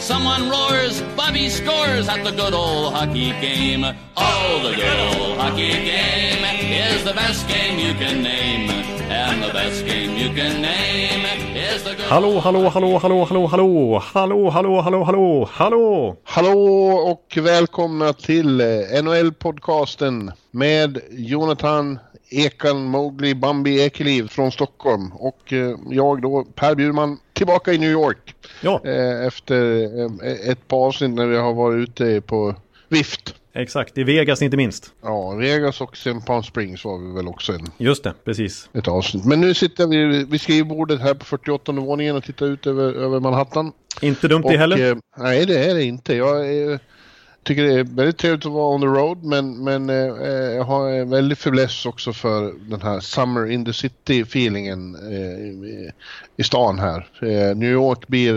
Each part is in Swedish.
Someone roars, Bobby scores at the good old hockey game. Oh, the good old hockey game is the best game you can name. And the best game you can name is the good Hallå, hallå, hallå, hallå, hallå, hallå, hallå, hallå, hallå, hallå, hallå! Hallå och välkomna till eh, NHL-podcasten med Jonathan Ekan Mowgli Bambi Ekeliv från Stockholm och eh, jag då Per Bjurman tillbaka i New York. Ja, Eh, Efter eh, ett par avsnitt när vi har varit ute på vift. exakt. I Vegas inte minst. Ja, Vegas och sen Palm Springs var vi väl också en, Just det, precis. ett avsnitt. Men nu sitter vi vid skrivbordet här på 48 våningen och tittar ut över, över Manhattan. Inte dumt det heller. eh, nej, det är det inte. Jag eh, tycker det är väldigt trevligt att vara on the road, men, men eh, eh, jag har en väldig fäbless också för den här Summer in the City-feelingen eh, i, stan här. Eh, New York blir...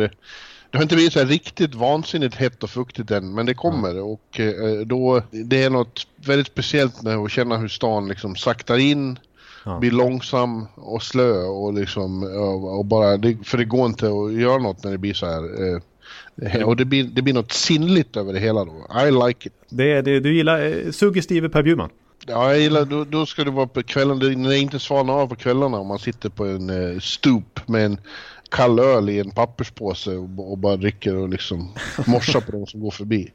Det har inte blivit så här riktigt vansinnigt hett och fuktigt än, men det kommer och eh, då... Det är något väldigt speciellt med att känna hur stan liksom saktar in, Ja. blir långsam och slö och liksom... Och, och bara... Det, för det går inte att göra något när det blir så här... Eh, Och det blir, det blir något sinnligt över det hela då. I like it. Det, är- det, du gillar eh, suggestive Per Bjurman. Ja, jag gillar, då, då ska det vara på kvällen, det- det inte svalnar av på kvällarna om man sitter på en eh, stoop med en kall öl i en papperspåse och, och bara dricker och liksom morsar på de som går förbi.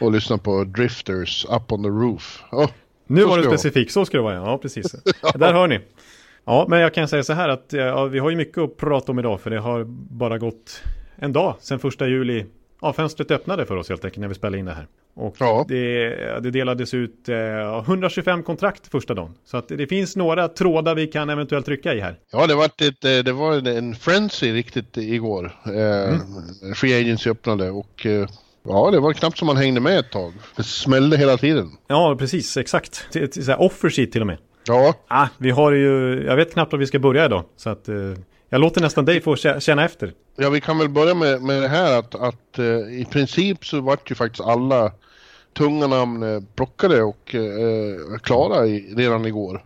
Och lyssnar på Drifters Up on the Roof. Åh, Nu var du specifik, så ska det vara. Ja, precis. Där hör ni. Ja, men jag kan säga så här att ja, vi har ju mycket att prata om idag för det har bara gått en dag sedan första juli. Ja, fönstret öppnade för oss helt enkelt när vi spelade in det här. Och Ja. det, det delades ut eh, 125 kontrakt första dagen. Så att det finns några trådar vi kan eventuellt trycka i här. Ja, det var, ett, eh, det var en, en frenzy riktigt igår. Eh, Free Agency öppnade och eh, ja, det var knappt som man hängde med ett tag. Det smällde hela tiden. Ja, precis, exakt. Till, till, så här offer sheet till och med. Ja, Ah, vi har ju, jag vet knappt var vi ska börja idag. Så att eh, jag låter nästan dig få kä- känna efter. Ja, vi kan väl börja med, med det här att, att eh, i princip så vart ju faktiskt alla tunga namn eh, plockade och eh, klara i, redan igår.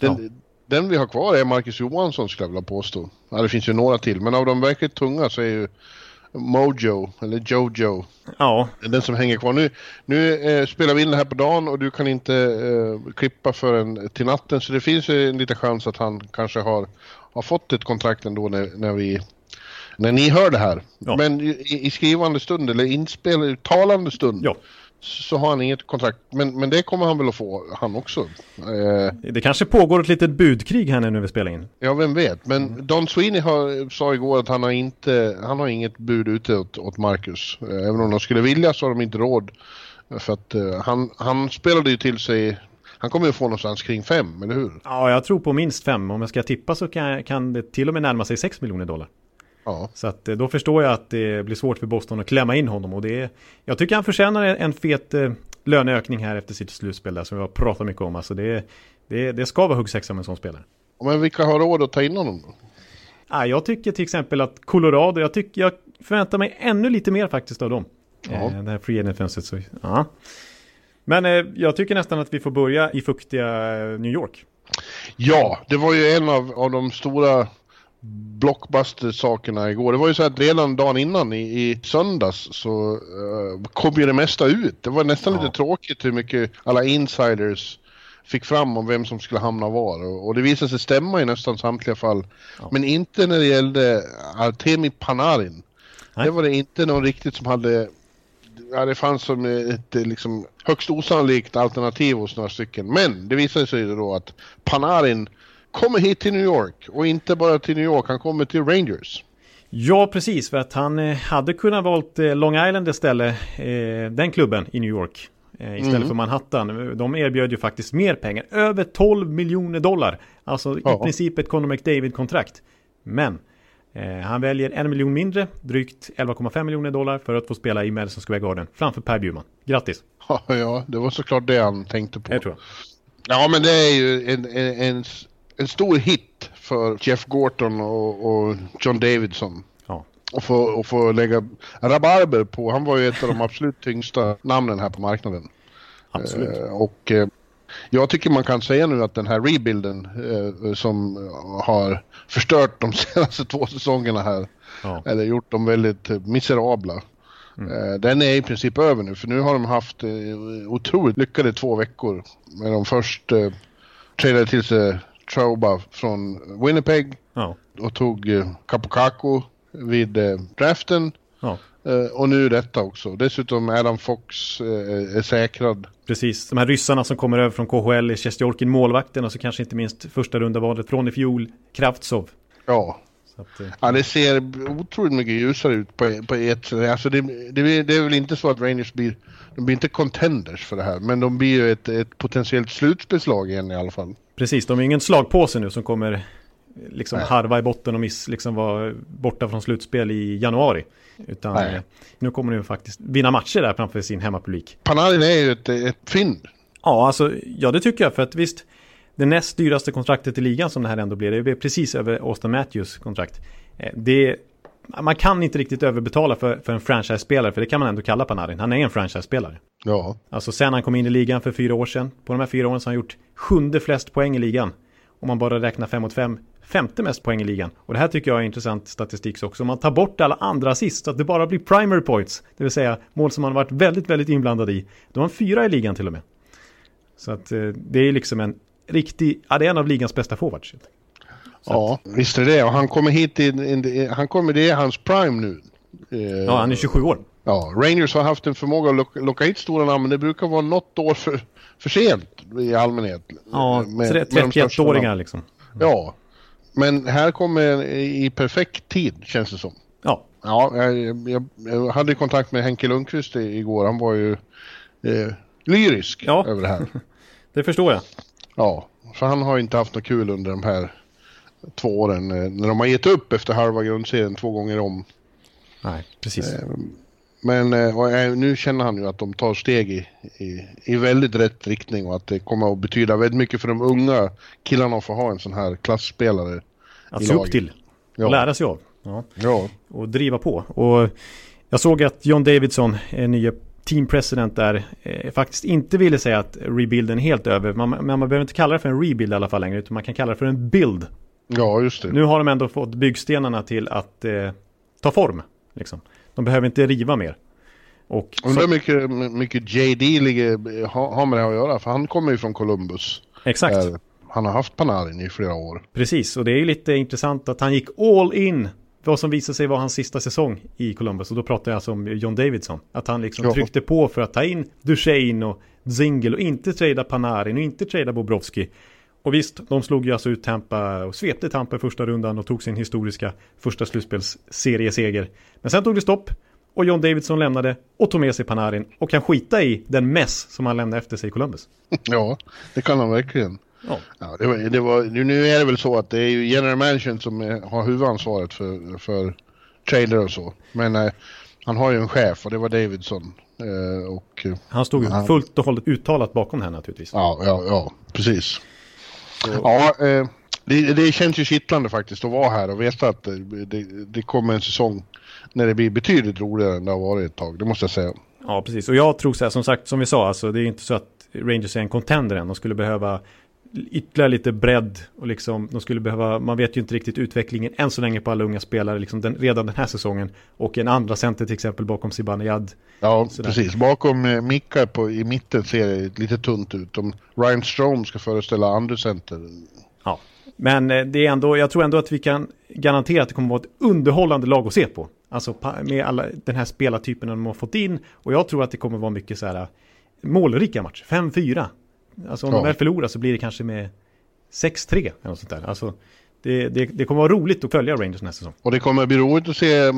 Den, den vi har kvar är Marcus Johansson skulle jag vilja påstå. Ja, det finns ju några till, men av de verkligt tunga så är ju Mojo, eller Jojo, Ja, den som hänger kvar. Nu, nu eh, spelar vi in det här på dagen och du kan inte eh, klippa förrän till natten. Så det finns ju en liten chans att han kanske har, har fått ett kontrakt ändå när, när vi när ni hör det här. Ja. Men i, i skrivande stund eller inspel, talande stund ja. så har han inget kontrakt. Men, men det kommer han väl att få, han också. Eh, Det kanske pågår ett litet budkrig här nu vi spelar in. ja, vem vet. Men Don Sweeney har, sa igår att han har, inte, han har inget bud ute åt, åt Marcus. Eh, Även om de skulle vilja så har de inte råd. För att eh, han, han spelade ju till sig, han kommer ju få någonstans kring fem, eller hur? Ja, jag tror på minst fem. Om jag ska tippa så kan, kan det till och med närma sig 6 miljoner dollar. Ja. Så att, eh, då förstår jag att det blir svårt för Boston att klämma in honom. Och det är, jag tycker han förtjänar en- fet eh, löneökning här efter sitt slutspel där som vi har pratat mycket om. Alltså det, det, det ska vara huggsexa med en sån spelare. Men vilka har råd att ta in honom då? Ah, jag tycker till exempel att Colorado, jag, tycker, jag förväntar mig ännu lite mer faktiskt av dem. Ja. Eh, det här free agent-fönstret. Så, ja. Men eh, jag tycker nästan att vi får börja i fuktiga eh, New York. Ja, det var ju en av, av de stora blockbuster-sakerna igår. Det var ju så att redan dagen innan i, i söndags så eh, kom ju det mesta ut. Det var nästan Ja. lite tråkigt hur mycket alla insiders fick fram om vem som skulle hamna var. Och, och det visade sig stämma i nästan samtliga fall. Ja. Men inte när det gällde Artemi Panarin. Nej. Det var det inte någon riktigt som hade Ja, det fanns som ett eh, liksom, högst osannolikt alternativ hos några stycken. Men det visade sig då att Panarin kommer hit till New York och inte bara till New York, han kommer till Rangers. Ja, precis. För att han eh, hade kunnat valt eh, Long Island istället. Den klubben i New York. Istället Mm. för Manhattan. De erbjöd ju faktiskt mer pengar. Över 12 miljoner dollar. Alltså i Ja. princip ett Conor McDavid-kontrakt. Men han väljer en miljon mindre. Drygt 11,5 miljoner dollar för att få spela i Madison Square Garden. Framför Per Bjurman. Grattis. Ja, ja, det var såklart det han tänkte på. Det tror jag. Ja, men det är ju en, en, en, stor hit för Jeff Gorton och, och John Davidson. Ja. Och få, och få lägga rabarber på. Han var ju ett av de absolut tyngsta namnen här på marknaden. Absolut. Eh, och eh, jag tycker man kan säga nu att den här rebuilden eh, som har förstört de senaste två säsongerna här, Ja. eller gjort dem väldigt miserabla. Eh, Den är i princip över nu, för nu har de haft eh, otroligt lyckade två veckor. När de först eh, tradade till sig Trouba från Winnipeg Ja. och tog eh, Capocaco vid eh, draften. ja, och nu detta också. Dessutom Adam Fox eh, är säkrad. precis. De här ryssarna som kommer över från KHL, Sjestjorkin, målvakten och så kanske inte minst första runda valet från i fjol, Kravtsov. Ja, att, eh, Ja, det ser otroligt mycket ljusare ut på, på ett sätt. Alltså det, det, det är väl inte så att Rangers blir, de blir inte contenders för det här, men de blir ju ett, ett potentiellt slutspelslag igen i alla fall. precis, de är ingen slagpåse nu som kommer eh, liksom Nej. harva i botten och miss, liksom vara borta från slutspel i januari. Utan Nej. eh, nu kommer de faktiskt vinna matcher där framför sin hemmapublik. Panarin är ju ett, ett fynd. Ja, alltså, ja det tycker jag för att visst, det näst dyraste kontraktet i ligan som det här ändå blir, det blir precis över Austin Matthews kontrakt. Eh, Det, man kan inte riktigt överbetala för, för en franchise-spelare, för det kan man ändå kalla Panarin. Han är en franchise-spelare. Ja, Alltså sen han kom in i ligan för fyra år sedan, på de här fyra åren så har han gjort sjunde flest poäng i ligan. Om man bara räknar fem mot fem, femte mest poäng i ligan. Och det här tycker jag är intressant statistik också. Om man tar bort alla andra assist, så att det bara blir primary points, det vill säga mål som har varit väldigt, väldigt inblandad i. Då har han fyra i ligan till och med. Så att eh, det är liksom en riktig, ja det är en av ligans bästa forwards. ja visst är det. Och han kommer hit, in, in, han kommer, det är hans prime nu. Eh, Ja, han är 27 år. ja, Rangers har haft en förmåga att locka, locka hit stora namn, men det brukar vara något år för, för sent i allmänhet. Ja, Med- med de största 31-åringar liksom. Ja, men här kommer i perfekt tid känns det som. Ja, Ja, jag, jag, jag hade kontakt med Henke Lundqvist igår. Han var ju eh, lyrisk Ja. över det här. det förstår jag. Ja, för han har inte haft något kul under de här två åren. eh, När de har gett upp efter halva grundserien två gånger om. Nej, precis. Men eh, eh, nu känner han ju att de tar steg i, i, i väldigt rätt riktning och att det kommer att betyda väldigt mycket för de unga killarna att få ha en sån här klassspelare. Att se upp till. Och Ja. lära sig av. Ja. Ja, och driva på. Och jag såg att John Davidson, eh, nya team president där, eh, faktiskt inte ville säga att rebuilden är helt över. Man, men man behöver inte kalla det för en rebuild i alla fall längre, utan man kan kalla det för en build. ja just det. Nu har de ändå fått byggstenarna till att eh, ta form. Liksom. De behöver inte riva mer. Och Undrar hur mycket, mycket JD ligger, har, har med det här att göra, för han kommer ju från Columbus. exakt, Där han har haft Panarin i flera år. precis. Och det är ju lite intressant att han gick all in vad som visade sig vara hans sista säsong i Columbus. Och då pratar jag alltså om John Davidson. Att han liksom Ja. tryckte på för att ta in Duchene och Zingel och inte trada Panarin och inte trada Bobrovski. Och visst, de slog ju alltså ut Tampa och svepte Tampa i första rundan och tog sin historiska första slutspelsserieseger. Men sen tog det stopp och John Davidson lämnade och tog med sig Panarin och kan skita i den mess som han lämnade efter sig i Columbus. Ja, det kan han verkligen. Ja, Ja, det var, det var, nu är det väl så att det är ju general managern som är, har huvudansvaret för, för trader och så. Men eh, han har ju en chef och det var Davidson. Eh, och eh, han stod ju fullt och hållet uttalat bakom det här naturligtvis. ja, ja, ja, precis. Ja, eh, det, det känns ju kittlande faktiskt att vara här och veta att det, det, det kommer en säsong när det blir betydligt roligare än det har varit ett tag. Det måste jag säga. Ja, precis. Och jag tror så här, som sagt, som vi sa, alltså, det är inte så att Rangers är en contender än. De skulle behöva ytterligare lite bredd och liksom, de skulle behöva, man vet ju inte riktigt utvecklingen än så länge på alla unga spelare, liksom den, redan den här säsongen. Och en andra center till exempel bakom Zibanejad. Ja, Sådär. precis. Bakom eh, Mika på, i mitten ser det lite tunt ut. Om Ryan Strome ska föreställa andra center. Ja. Men eh, det är ändå, jag tror ändå att vi kan garantera att det kommer att vara ett underhållande lag att se på. Alltså med alla den här spelartypen de har fått in. Och jag tror att det kommer att vara mycket så här målrika matcher. 5-4. Alltså om Ja. de väl förlorar så blir det kanske med 6-3 eller något sånt där. Alltså det, det, det kommer vara roligt att följa Rangers nästa säsong. Och det kommer bli roligt att se eh,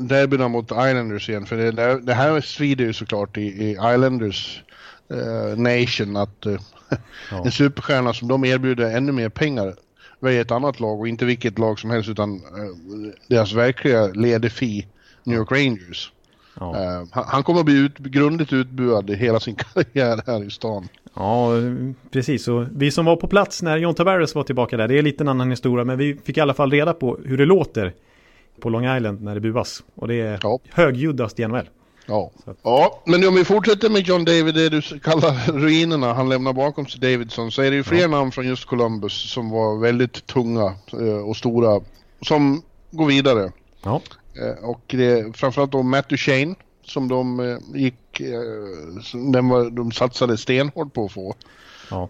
derbyna mot Islanders igen. För det, det, det här svider ju såklart i, i Islanders eh, nation att eh, Ja. en superstjärna som de erbjuder ännu mer pengar väljer ett annat lag och inte vilket lag som helst utan eh, deras verkliga ledefi New York Rangers. Ja. Uh, han, han, kommer att bli ut, grundligt utbuad hela sin karriär här i stan. Ja, precis. Och vi som var på plats när John Tavares var tillbaka där, det är lite en annan historia, men vi fick i alla fall reda på hur det låter på Long Island när det buas. Och det är ja. högljuddast i NHL. Ja. ja, men om vi fortsätter med John David, det du kallar ruinerna han lämnar bakom sig Davidson, så är det ju fler ja. namn från just Columbus som var väldigt tunga eh, och stora, som går vidare. Ja. Eh, och det, framförallt då Matt Duchene som de eh, gick, den var, de satsade stenhårt på att få. Ja.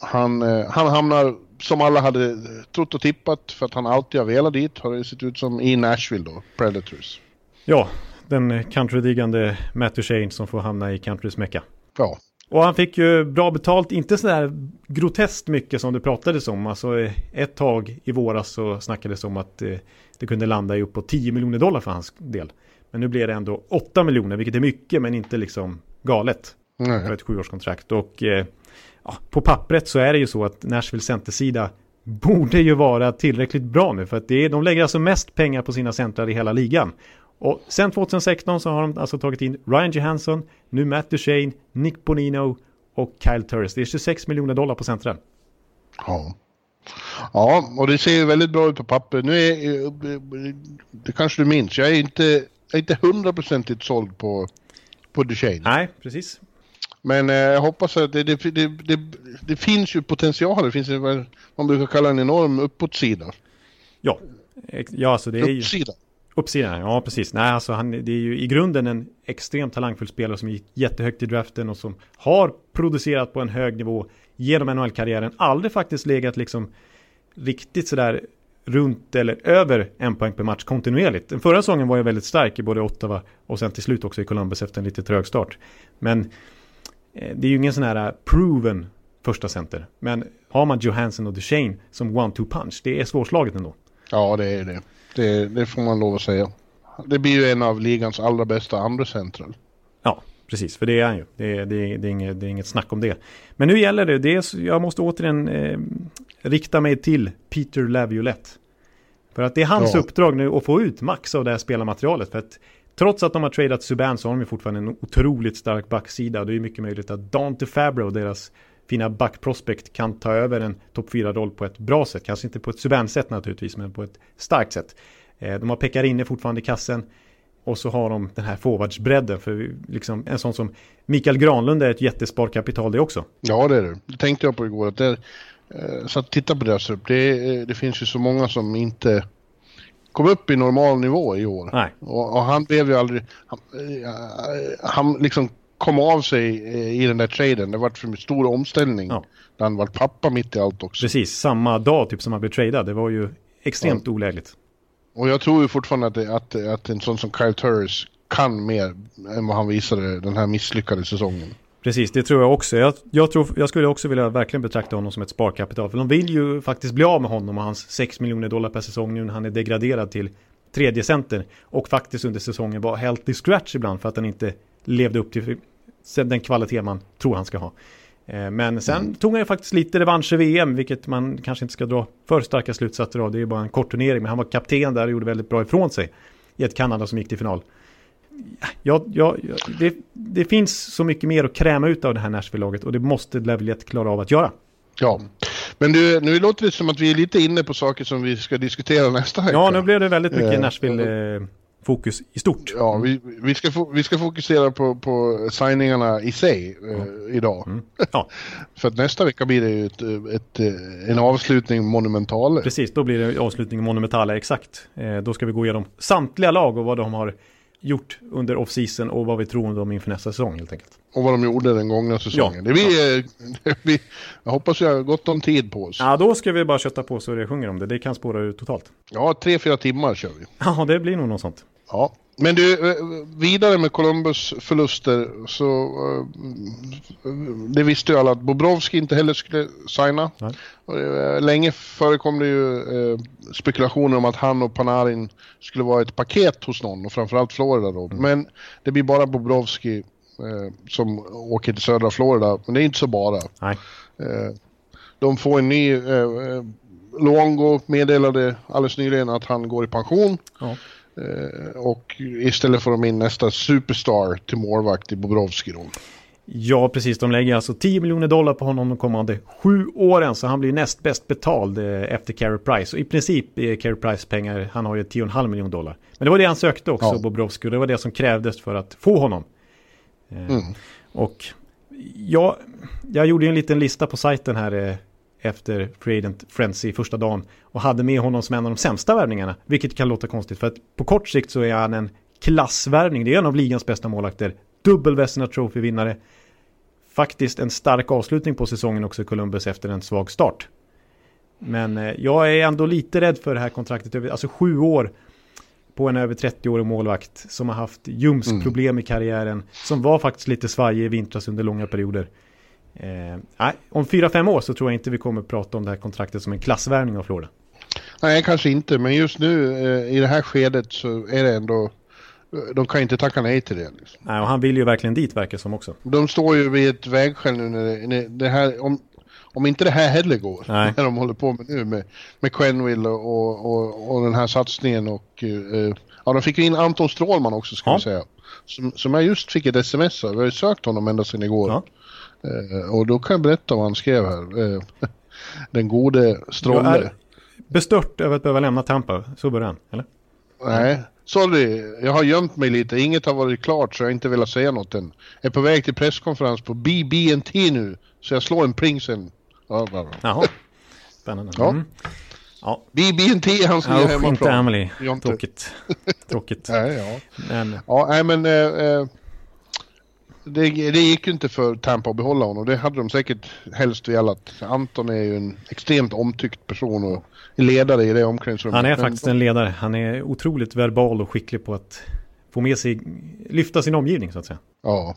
Han, han hamnar som alla hade trott och tippat för att han alltid har velat dit har det sett ut som i Nashville då, Predators. Ja, den countrydiggande Matt Duchene som får hamna i countrys mecka. Ja. Och han fick ju bra betalt, inte sådär groteskt mycket som det pratades om. Alltså ett tag i våras så snackades det om att eh, det kunde landa i upp på 10 miljoner dollar för hans del. Men nu blir det ändå 8 miljoner, vilket är mycket men inte liksom galet. Nej. För ett sjuårskontrakt. Och eh, ja, på pappret så är det ju så att Nashville centersida borde ju vara tillräckligt bra nu. För att det är, de lägger alltså mest pengar på sina centrar i hela ligan. Och sen 2016 så har de alltså tagit in Ryan Johansson, nu Matt Duchene, Nick Bonino och Kyle Turris. Det är 26 miljoner dollar på centren. Ja. Ja, och det ser ju väldigt bra ut på papper. Nu är, det kanske du minns, jag är inte, jag är inte hundraprocentigt såld på, på Duchene. Nej, precis. Men eh, jag hoppas att det, det, det, det, det finns ju potential. Det finns ju man brukar kalla en enorm uppåtsida. Ja, ja alltså det är ju... Uppsida. Uppsidan, ja precis. Nej, alltså han, det är ju i grunden en extremt talangfull spelare som gick jättehögt i draften och som har producerat på en hög nivå genom NHL-karriären. Aldrig faktiskt legat liksom riktigt sådär runt eller över en poäng per match kontinuerligt. Den förra säsongen var ju väldigt stark i både Ottawa och sen till slut också i Columbus efter en lite trög start. Men eh, det är ju ingen sån här proven första center. Men har man Johansson och Duchene som one-two punch, det är svårslaget ändå. Ja, det är det. Det, det, får man lov att säga. Det blir ju en av ligans allra bästa andra central. Ja, precis. För det är han ju. Det, det, det, är, inget, det är inget snack om det. Men nu gäller det. det är, jag måste återigen eh, rikta mig till Peter Laviolette. För att det är hans ja. uppdrag nu att få ut max av det här spelarmaterialet. För att trots att de har tradat Subban så har de ju fortfarande en otroligt stark backsida. Det är mycket möjligt att Dante Fabro, deras fina backprospect kan ta över en topp 4-roll på ett bra sätt. Kanske inte på ett Subban-sätt naturligtvis, men på ett starkt sätt. Eh, de har Pekarinne fortfarande i kassen. Och så har de den här forwardsbredden. För liksom en sån som Mikael Granlund är ett jättesparkapital det också. Ja, det är det. Det tänkte jag på igår. Att det, eh, så att titta på deras upp. Det, det finns ju så många som inte kom upp i normal nivå i år. Nej. Och, och han blev ju aldrig... Han, eh, han liksom kom av sig eh, i den där traden. Det var för stor omställning. Ja. Han var pappa mitt i allt också. Precis, samma dag typ som han blev tradad. Det var ju extremt ja. olägligt. Och jag tror ju fortfarande att, att, att en sån som Kyle Turris kan mer än vad han visade den här misslyckade säsongen. Precis, det tror jag också. Jag, jag, tror, jag skulle också vilja verkligen betrakta honom som ett sparkapital. För de vill ju faktiskt bli av med honom och hans 6 miljoner dollar per säsong nu när han är degraderad till tredje center. Och faktiskt under säsongen var helt i scratch ibland för att han inte levde upp till den kvalitet man tror han ska ha. Eh, men sen mm. tog han ju faktiskt lite revansch i VM, vilket man kanske inte ska dra för starka slutsatser av. Det är ju bara en kort turnering, men han var kapten där och gjorde väldigt bra ifrån sig i ett Kanada som gick till final. Ja, ja, det, det finns så mycket mer att kräma ut av det här Nashville-laget och det måste Levelet klara av att göra. Ja, men du, nu låter det som att vi är lite inne på saker som vi ska diskutera nästa vecka. Ja, nu blev det väldigt mycket eh, Nashville. Eh, fokus i stort. Ja, vi, vi, ska, vi ska fokusera på, på signingarna i sig eh, idag. Mm. Ja. För att nästa vecka blir det ju ett, ett, en avslutning monumental. Precis, då blir det avslutning monumentala, exakt. Eh, då ska vi gå igenom samtliga lag och vad de har gjort under off-season och vad vi tror om dem inför nästa säsong helt enkelt. Och vad de gjorde den gångna säsongen. Ja. Det blir, ja. vi, jag hoppas vi har gott om tid på oss. Ja, då ska vi bara kötta på så det sjunger om det. Det kan spåra ut totalt. Ja, tre, fyra timmar kör vi. Ja, det blir nog något sånt. Ja, men du, eh, vidare med Columbus förluster så uh, det visste ju alla att Bobrovski inte heller skulle signa. Uh, länge förekom det ju spekulationer om att han och Panarin skulle vara ett paket hos någon och framförallt Florida då. Mm. Men det blir bara Bobrovski som åker till södra Florida. Men det är inte så bara. Nej. de får en ny Luongo meddelade alldeles nyligen att han går i pension. Ja. Eh, och istället får de in nästa superstar till målvakt i Bobrovski då. Ja, precis. De lägger alltså 10 miljoner dollar på honom de kommande sju åren. Så han blir näst bäst betald eh, efter Carey Price. Och i princip är Carey Price pengar, han har ju 10,5 miljoner dollar. Men det var det han sökte också, ja. Bobrovski. Och det var det som krävdes för att få honom. Eh, mm. Och ja, jag gjorde en liten lista på sajten här efter Free Agent Frenzy första dagen. Och hade med honom som en av de sämsta värvningarna. Vilket kan låta konstigt. För att på kort sikt så är han en klassvärvning. Det är en av ligans bästa målakter. Dubbel Vesna Trophy-vinnare faktiskt en stark avslutning på säsongen också i Columbus efter en svag start. Men eh, jag är ändå lite rädd för det här kontraktet. Alltså sju år på en över 30-årig målvakt som har haft ljumskproblem mm. i karriären. Som var faktiskt lite svajig i vintras under långa perioder. Eh, om fyra, fem år så tror jag inte vi kommer prata om det här kontraktet som en klassvärvning av Florida. Nej, kanske inte. Men just nu eh, i det här skedet så är det ändå de kan inte tacka nej till det. Liksom. Nej, och han vill ju verkligen dit verkar som också. De står ju vid ett vägskäl nu när det, det här, om, om inte det här heller går, nej. när de håller på med nu med, med Quenville och, och, och den här satsningen och uh, ja, de fick ju in Anton Strålman också ska ja. vi säga. Som, som jag just fick ett sms av, vi har ju sökt honom ända sedan igår. Ja. Uh, och då kan jag berätta vad han skrev här. Uh, den gode Stråle. Bestört över att behöva lämna Tampa, så börjar han, eller? Nej, Sorry, jag har gömt mig lite. Inget har varit klart så jag har inte velat säga något än. Jag är på väg till presskonferens på BB&T nu. Så jag slår en pling sen. Ja, bara. Jaha, spännande. Ja. Mm. Ja. BB&T han som ja, hemma inte Emily. Tråkigt. Tråkigt. nej, ja. Men... Ja, nej men... Eh, eh, det, det gick ju inte för Tampa att behålla honom. Det hade de säkert helst velat. Anton är ju en extremt omtyckt person och ledare i det omklädningsrummet. Han är faktiskt en ledare. Han är otroligt verbal och skicklig på att få med sig, lyfta sin omgivning så att säga. Ja,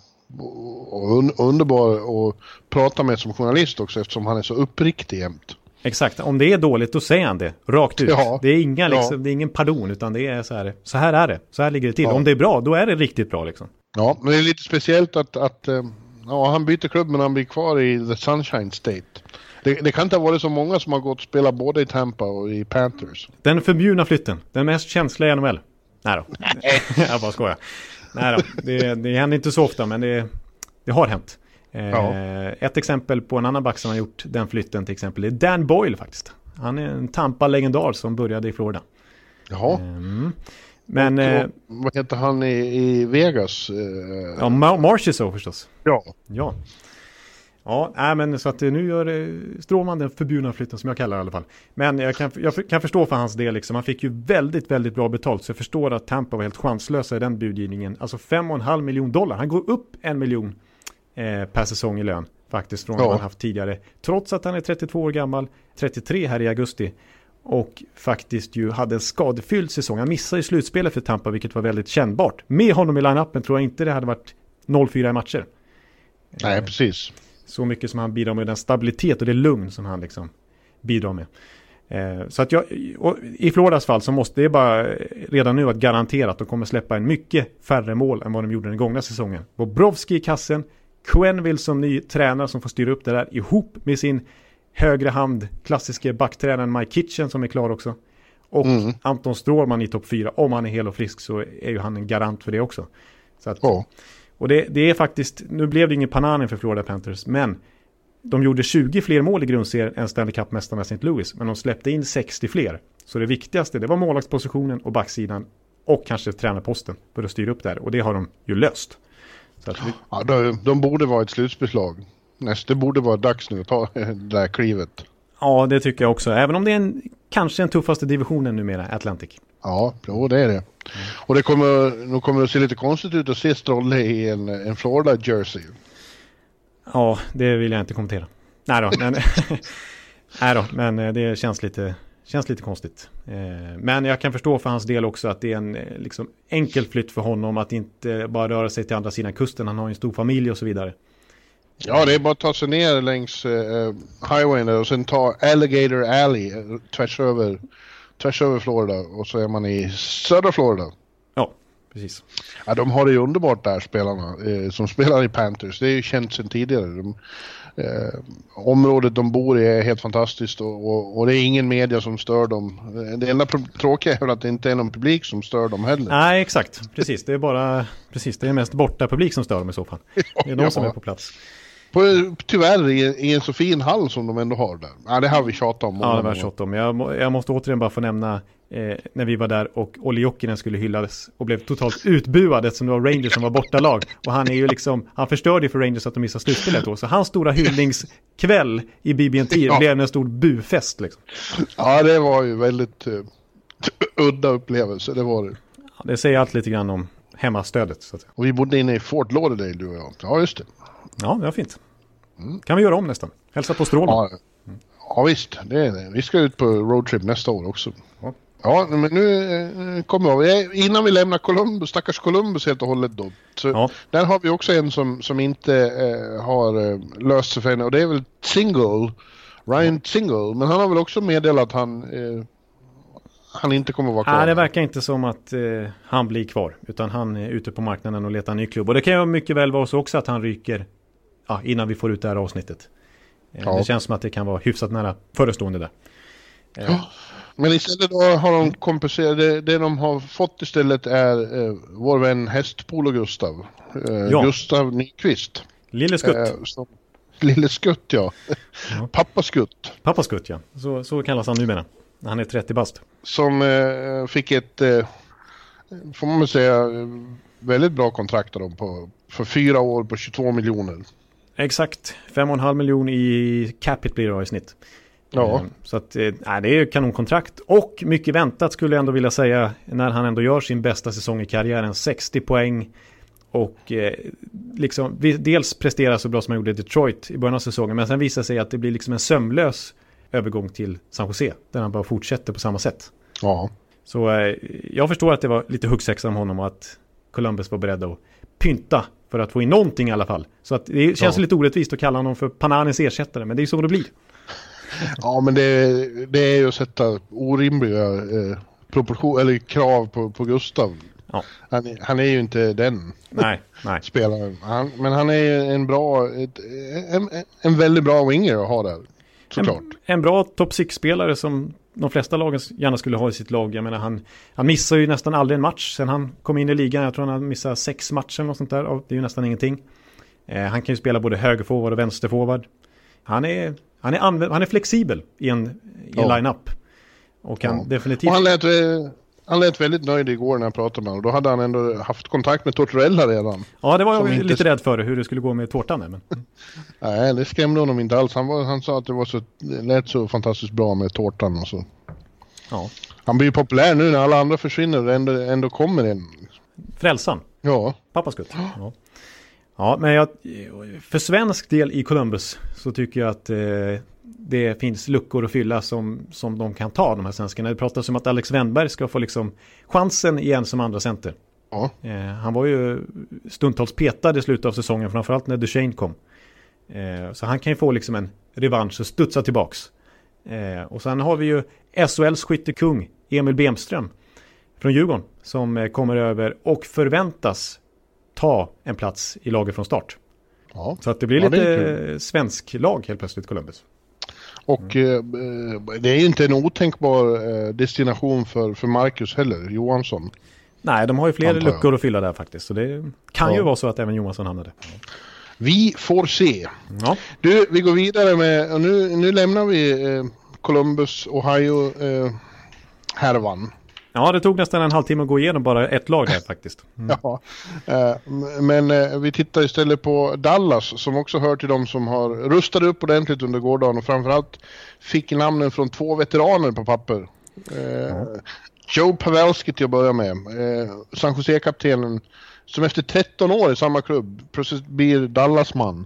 och un underbar att prata med som journalist också eftersom han är så uppriktig jämt. Exakt, om det är dåligt då säger han det rakt ut. Ja, det, är inga, liksom, ja. det är ingen pardon utan det är så här, så här är det, så här ligger det till. Ja. Om det är bra, då är det riktigt bra liksom. Ja, men det är lite speciellt att, att eh, ja, han byter klubb men han blir kvar i The Sunshine State. Det, det, kan inte ha varit så många som har gått och spelat både i Tampa och i Panthers. Den förbjudna flytten, den mest känsliga i NHL. Nej då, jag bara skojar. Nej då, det, det händer inte så ofta men det, det har hänt. Eh, ja. Ett exempel på en annan back som har gjort den flytten till exempel är Dan Boyle faktiskt. Han är en Tampa-legendar som började i Florida. Jaha. Mm. Men... Och, eh, vad heter han i, i Vegas? Eh, ja, Mar så förstås. Ja. Ja. Ja, nej, men så att nu gör Strålman den förbjudna flytten som jag kallar det i alla fall. Men jag kan, jag kan förstå för hans del liksom. Han fick ju väldigt, väldigt bra betalt. Så jag förstår att Tampa var helt chanslösa i den budgivningen. Alltså 5,5 miljon dollar. Han går upp en miljon eh, per säsong i lön. Faktiskt från ja. vad han haft tidigare. Trots att han är 32 år gammal. 33 här i augusti. Och faktiskt ju hade en skadefylld säsong. Han missade ju slutspelet för Tampa vilket var väldigt kännbart. Med honom i line-upen tror jag inte det hade varit 0-4 i matcher. Nej, eh, precis. Så mycket som han bidrar med den stabilitet och det lugn som han liksom bidrar med. Eh, så att jag, i Floridas fall så måste det bara redan nu att garantera att de kommer släppa en mycket färre mål än vad de gjorde den gångna säsongen. Bobrovski i kassen, Quenville som ny tränare som får styra upp det där ihop med sin högre hand, klassiska backtränaren Mike Kitchen som är klar också. Och mm. Anton Strålman i topp 4, om han är hel och frisk så är ju han en garant för det också. Så att, oh. Och det, det, är faktiskt, nu blev det ingen Pananen för Florida Panthers, men de gjorde 20 fler mål i grundserien än Stanley Cup-mästarna St. Louis, men de släppte in 60 fler. Så det viktigaste, det var målvaktspositionen och backsidan och kanske tränarposten för att styra upp det här. Och det har de ju löst. Så vi... ja, de, de borde vara ett slutspelslag. Nästa borde vara dags nu att ta det där klivet. Ja, det tycker jag också. Även om det är en, kanske den tuffaste divisionen numera, Atlantic. Ja, jo, det är det. Mm. Och det kommer, nu kommer att se lite konstigt ut att se Strolle i en, en Florida jersey. Ja, det vill jag inte kommentera. Nej då, men, nej då, men eh, det känns lite, känns lite konstigt. Eh, men jag kan förstå för hans del också att det är en eh, liksom, enkel flytt för honom att inte bara röra sig till andra sidan kusten. Han har en stor familj och så vidare. Ja, det är bara att ta sig ner längs uh, highwayen och sen ta Alligator Alley tvärs över, tvärs över Florida och så är man i södra Florida. Ja, precis. Ja, de har det ju underbart där spelarna eh, som spelar i Panthers. Det är ju känt sedan tidigare. De, eh, området de bor i är helt fantastiskt och, och, och, det är ingen media som stör dem. Det enda tråkiga är väl att det inte är någon publik som stör dem heller. Nej, exakt. Precis, det är bara precis, det är mest borta publik som stör dem i så fall. Det är de som är på plats. På, tyvärr i, i, en så fin hall som de ändå har där. Ja, det har vi tjatat om. Ja, det har vi tjatat om. Jag, jag måste återigen bara få nämna eh, när vi var där och Olli Jokinen skulle hyllas och blev totalt utbuad eftersom det var Rangers som var bortalag. Och han är ju liksom, han förstörde ju för Rangers att de missade slutspelet då. Så hans stora hyllningskväll i BB&T ja. blev en stor bufest liksom. Ja, det var ju väldigt uh, udda upplevelse, det var det. Ja, det säger allt lite grann om hemmastödet. Så att Och vi bodde inne i Fort Lauderdale du och jag. Ja, just det. Ja, det var fint. Mm. Kan vi göra om nästan. Hälsa på Strålman. Ja, ja visst, det är det. Vi ska ut på roadtrip nästa år också. Ja. Ja, men nu eh, kommer vi Innan vi lämnar Columbus, stackars Columbus helt och hållet då. Så ja. Där har vi också en som, som inte eh, har eh, löst sig för henne och det är väl Single. Ryan. Single. Men han har väl också meddelat att han, eh, han inte kommer att vara kvar. Nej, det verkar inte som att eh, han blir kvar. Utan han är ute på marknaden och letar en ny klubb. Och det kan ju mycket väl vara så också att han ryker ja, innan vi får ut det här avsnittet. Eh, ja. Det känns som att det kan vara hyfsat nära förestående där. Ja. Men istället då har de kompenserat, det, det de har fått istället är eh, vår vän Hästpolo Gustav. Eh, ja. Gustav Nyqvist. Lille Skutt. Eh, som, Lille Skutt ja. ja. Pappa Skutt. Pappa Skutt ja, så, så kallas han numera. Han är 30 bast. Som eh, fick ett, eh, får man väl säga, väldigt bra kontrakt av dem på, för fyra år på 22 miljoner. Exakt, 5,5 miljoner i capita blir det i snitt. Ja. Ehm, så att, äh, det är kanonkontrakt och mycket väntat skulle jag ändå vilja säga när han ändå gör sin bästa säsong i karriären. 60 poäng och eh, liksom dels presterar så bra som han gjorde i Detroit i början av säsongen men sen visar sig att det blir liksom en sömlös övergång till San Jose där han bara fortsätter på samma sätt. Ja. Så eh, jag förstår att det var lite huggsexa om honom och att Columbus var beredda att pynta för att få in någonting i alla fall. Så att det känns ja. lite orättvist att kalla honom för Pananis ersättare men det är så det blir. Ja, men det, det är ju att sätta orimliga eh, proportion, eller krav på, på Gustav. Ja. Han, han, är ju inte den nej, nej. spelaren. Han, men han är en bra, ett, en, en väldigt bra winger att ha där. Såklart. En, en bra top 6-spelare som de flesta lagen gärna skulle ha i sitt lag. Jag menar han, han missar ju nästan aldrig en match sen han kom in i ligan. Jag tror han har missat sex matcher eller sånt där. Det är ju nästan ingenting. Eh, han kan ju spela både högerforward och vänsterforward. Han är han är, han är flexibel i en, i en ja. line-up. Och kan ja. definitivt... Och han lät, han lät väldigt nöjd igår när jag pratade med honom. Då hade han ändå haft kontakt med Tortorella redan. Ja, det var jag inte... lite rädd för hur det skulle gå med tårtan. Men... Nej, det skrämde honom inte alls. Han, var, han sa att det, var så, det lät så fantastiskt bra med tårtan och så. Ja. Han blir ju populär nu när alla andra försvinner och ändå, ändå kommer en. Frälsan? Ja. Pappas skutt? Ja. Ja, men jag, för svensk del i Columbus så tycker jag att eh, det finns luckor att fylla som, som de kan ta, de här svenskarna. Det pratas om att Alex Wennberg ska få liksom chansen igen som andra center. Ja. Eh, han var ju stundtals petad i slutet av säsongen, framförallt när Duchene kom. Eh, så han kan ju få liksom en revansch och studsa tillbaks. Eh, och sen har vi ju SHLs skyttekung Emil Bemström från Djurgården som eh, kommer över och förväntas ta en plats i laget från start. Ja. Så att det blir ja, lite det svensk lag helt plötsligt, Columbus. Och mm. eh, det är ju inte en otänkbar eh, destination för, för Marcus heller, Johansson. Nej, de har ju fler luckor att fylla där faktiskt. Så det kan ja. ju vara så att även Johansson hamnade. Vi får se. Ja. Du, vi går vidare med, nu, nu lämnar vi eh, Columbus, Ohio eh, härvan. Ja, det tog nästan en halvtimme att gå igenom bara ett lag här faktiskt. Mm. Ja, eh, men eh, vi tittar istället på Dallas som också hör till de som har rustat upp ordentligt under gårdagen och framförallt fick namnen från två veteraner på papper. Mm. Joe Pavelski till att börja med, San Jose-kaptenen som efter 13 år i samma klubb blir Dallas-man.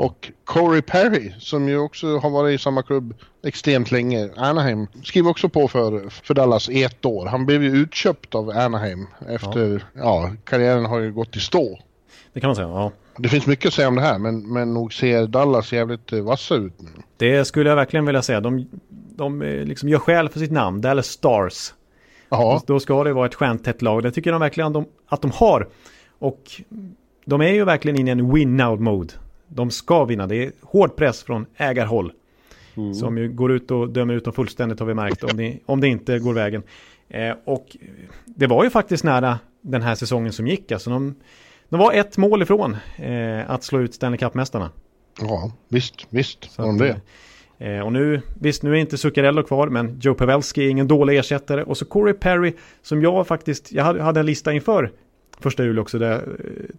Och Corey Perry, som ju också har varit i samma klubb extremt länge, Anaheim, skriver också på för, för Dallas i ett år. Han blev ju utköpt av Anaheim efter, ja, ja karriären har ju gått i stå. Det kan man säga, ja. Det finns mycket att säga om det här, men, men nog ser Dallas jävligt eh, vassa ut nu. Det skulle jag verkligen vilja säga. De, de eh, liksom gör skäl för sitt namn, Dallas Stars. Ja. Då ska det vara ett stjärntätt lag. Det tycker de verkligen att de har. Och de är ju verkligen inne i en win-now-mode. De ska vinna. Det är hård press från ägarhåll. Mm. Som ju går ut och dömer ut dem fullständigt har vi märkt om det, om det inte går vägen. Eh, och det var ju faktiskt nära den här säsongen som gick. Alltså de, de var ett mål ifrån eh, att slå ut Stanley Cup-mästarna. Ja, visst, visst. Så om det. Eh, och nu, visst, nu är inte Zuccarello kvar, men Joe Pavelski är ingen dålig ersättare. Och så Corey Perry, som jag faktiskt, jag hade en lista inför första juli också, där jag eh,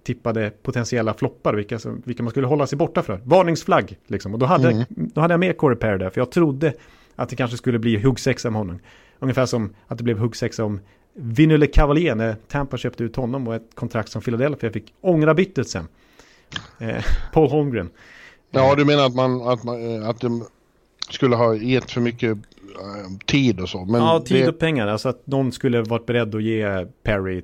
tippade potentiella floppar, vilka, vilka man skulle hålla sig borta för. Varningsflagg, liksom. Och då hade, mm. då hade jag med Corey Perry där, för jag trodde att det kanske skulle bli huggsexa med honom. Ungefär som att det blev huggsexa om Vinule Cavalier när Tampa köpte ut honom och ett kontrakt som Philadelphia fick ångra bytet sen. Eh, Paul Holmgren. Ja, du menar att man, att man, eh, att de skulle ha gett för mycket uh, tid och så. Men ja, tid det... och pengar. Alltså att någon skulle varit beredd att ge Perry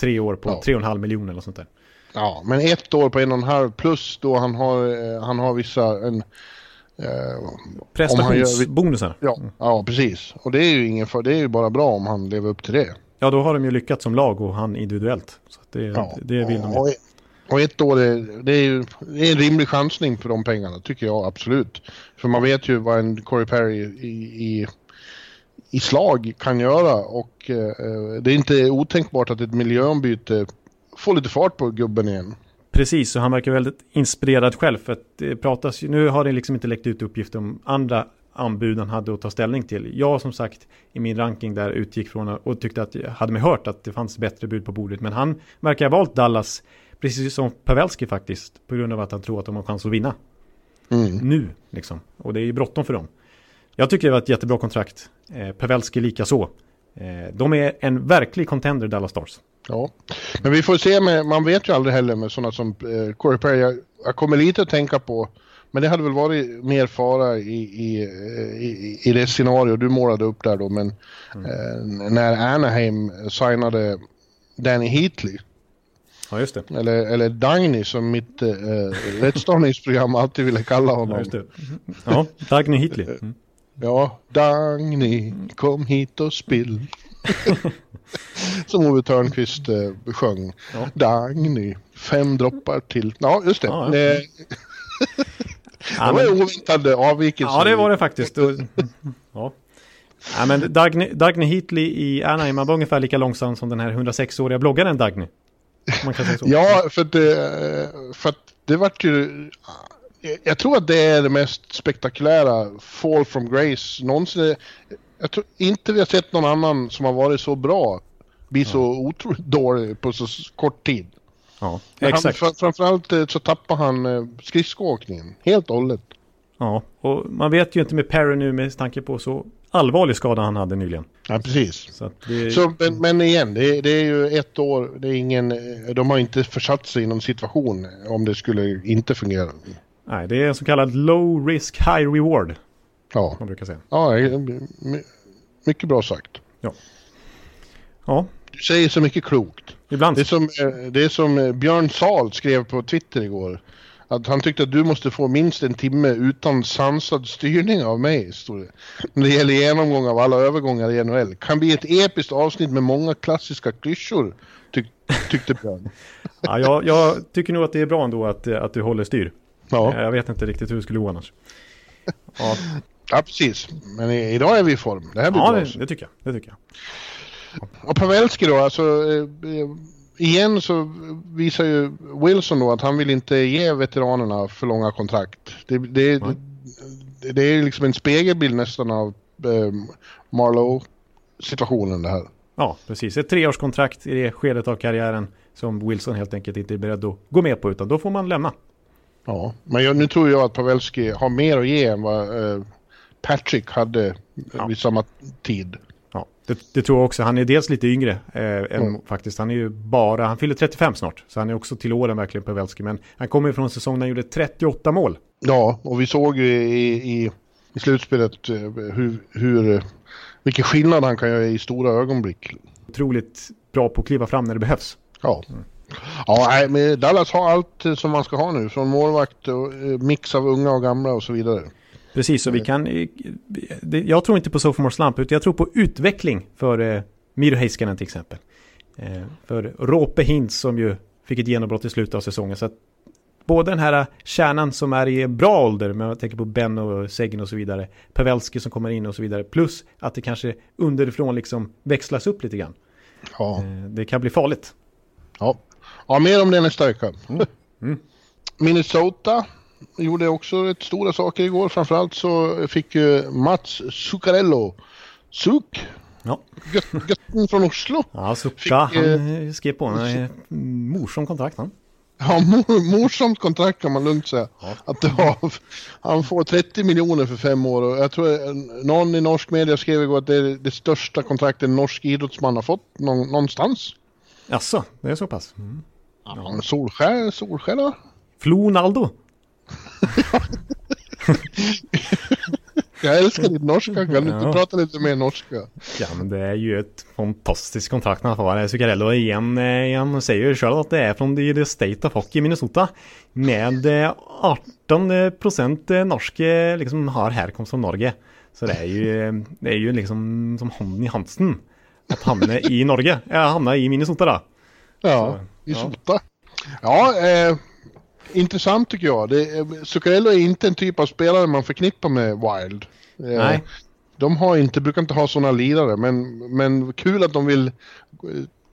tre år på ja. tre och en halv miljon eller sånt där. Ja, men ett år på en och en halv plus då han har, uh, han har vissa... En, uh, Prestationsbonusar. Ja, mm. ja, precis. Och det är ju ingen det är ju bara bra om han lever upp till det. Ja, då har de ju lyckats som lag och han individuellt. Så det, ja, det vill de ju. Och ett år, är, det är ju det är en rimlig chansning för de pengarna, tycker jag absolut. För man vet ju vad en Corey Perry i, i, i slag kan göra och eh, det är inte otänkbart att ett miljöombyte får lite fart på gubben igen. Precis, och han verkar väldigt inspirerad själv. För att det pratas, nu har det liksom inte läckt ut uppgifter om andra anbud han hade att ta ställning till. Jag som sagt i min ranking där utgick från och tyckte att jag hade mig hört att det fanns bättre bud på bordet. Men han verkar ha valt Dallas Precis som Pavelski faktiskt. På grund av att han tror att de har chans att vinna. Mm. Nu liksom. Och det är ju bråttom för dem. Jag tycker det var ett jättebra kontrakt. Eh, Pavelski lika så. Eh, de är en verklig contender Dallas Stars. Ja, men vi får se med, man vet ju aldrig heller med sådana som eh, Corey Perry. Jag, jag, kommer lite att tänka på, men det hade väl varit mer fara i, i, i, i det scenario du målade upp där då, men mm. eh, när Anaheim signade Danny Heatley Ja, just det. Eller, eller Dagny som mitt eh, rättstavningsprogram alltid ville kalla honom. Ja, just det. Ja, Dagny Hitley. Mm. Ja, Dagny, kom hit och spill. som Ove Törnqvist eh, sjöng. Ja. Dagny, fem droppar till. Ja, just det. Ja, ja. det var en oväntad avvikelse. Ja, det var det faktiskt. ja. Ja, men Dagny, Dagny Hitley i Anaheim var ungefär lika långsam som den här 106-åriga bloggaren Dagny. Ja, för det, för att det vart ju... Jag tror att det är det mest spektakulära fall from grace någonsin. Jag tror inte vi har sett någon annan som har varit så bra bli så otroligt dålig på så kort tid. Ja, exakt. Han, framförallt eh, så tappar han eh, skridskoåkningen helt och hållet. Ja, och man vet ju inte med Perry nu med tanke på så allvarlig skada han hade nyligen. Ja, precis. Så, det... så men, men, igen, det, det, är ju ett år, det är ingen, de har inte försatt sig i någon situation om det skulle inte fungera. Nej, det är en så kallad low risk high reward. Ja. Man brukar säga. Ja, mycket bra sagt. Ja. Ja. Du säger så mycket klokt. Ibland. Det är som, det är som Björn Sahl skrev på Twitter igår. Att han tyckte att du måste få minst en timme utan sansad styrning av mig, stod det. När det gäller genomgång av alla övergångar i NHL. Kan bli ett episkt avsnitt med många klassiska klyschor, tyck, tyckte Björn. ja, jag, jag, tycker nog att det är bra ändå att, att du håller styr. Ja. Jag vet inte riktigt hur det skulle gå annars. Ja. ja, precis. Men idag är vi i form. Det här blir ja, bra. Det, det tycker jag. Det tycker jag. Och Pavelski då, alltså eh, igen så visar ju Wilson då att han vill inte ge veteranerna för långa kontrakt. Det, det, mm. det, det är liksom en spegelbild nästan av eh, Marlowe-situationen det här. Ja, precis. Ett treårskontrakt i det skedet av karriären som Wilson helt enkelt inte är beredd att gå med på utan då får man lämna. Ja, men jag, nu tror jag att Pavelski har mer att ge än vad eh, Patrick hade ja. vid samma tid. Ja, det, det, tror jag också. Han är dels lite yngre eh, än mm. faktiskt. Han är ju bara, han fyller 35 snart. Så han är också till åren verkligen Pavelski. Men han kommer ju från en säsong när han gjorde 38 mål. Ja, och vi såg ju i, i, i slutspelet eh, hur, hur, vilken skillnad han kan göra i stora ögonblick. Otroligt bra på att kliva fram när det behövs. Ja. Mm. Ja, men Dallas har allt som man ska ha nu. Från målvakt och eh, mix av unga och gamla och så vidare. Precis, och vi kan... Jag tror inte på sophomore slump, utan jag tror på utveckling för Miro Heiskanen till exempel. Eh, för Rope Hintz som ju fick ett genombrott i slutet av säsongen. Så att både den här kärnan som är i bra ålder, men jag tänker på Ben och Segin och så vidare, Pavelski som kommer in och så vidare, plus att det kanske underifrån liksom växlas upp lite grann. Ja. Eh, det kan bli farligt. Ja, ja mer om det nästa vecka. Mm. Mm. Minnesota gjorde också rätt stora saker igår. Framförallt så fick ju Mats Zuccarello, Suk, ja. götten från Oslo. Ja, Sucka, han eh, skrev på en morsom kontrakt han. Ja, mor, morsomt kontrakt kan man lugnt säga. Ja. Att det var, han får 30 miljoner för fem år och jag tror någon i norsk media skrev igår att det är det största kontraktet en norsk idrottsman har fått någonstans. Jaså, det är så pass? Mm. Ja, Solskär, Solskär då? Flonaldo. Jag älskar ditt norska, kan du inte prata lite mer norska? Ja men det är ju ett fantastiskt kontrakt han får. Zuccarello igen, igen säger ju själv att det är från the state of hockey Minnesota. Med 18% norske liksom har härkomst från Norge. Så det är ju, det är ju liksom som handen i Hansen. Att hamna i Norge, ja hamna i Minnesota då. Ja, i Sota. Ja, eh, intressant tycker jag. Det, Zuccarello är inte en typ av spelare man förknippar med Wild. Eh, Nej. De har inte, brukar inte ha sådana lirare, men, men kul att de vill eh,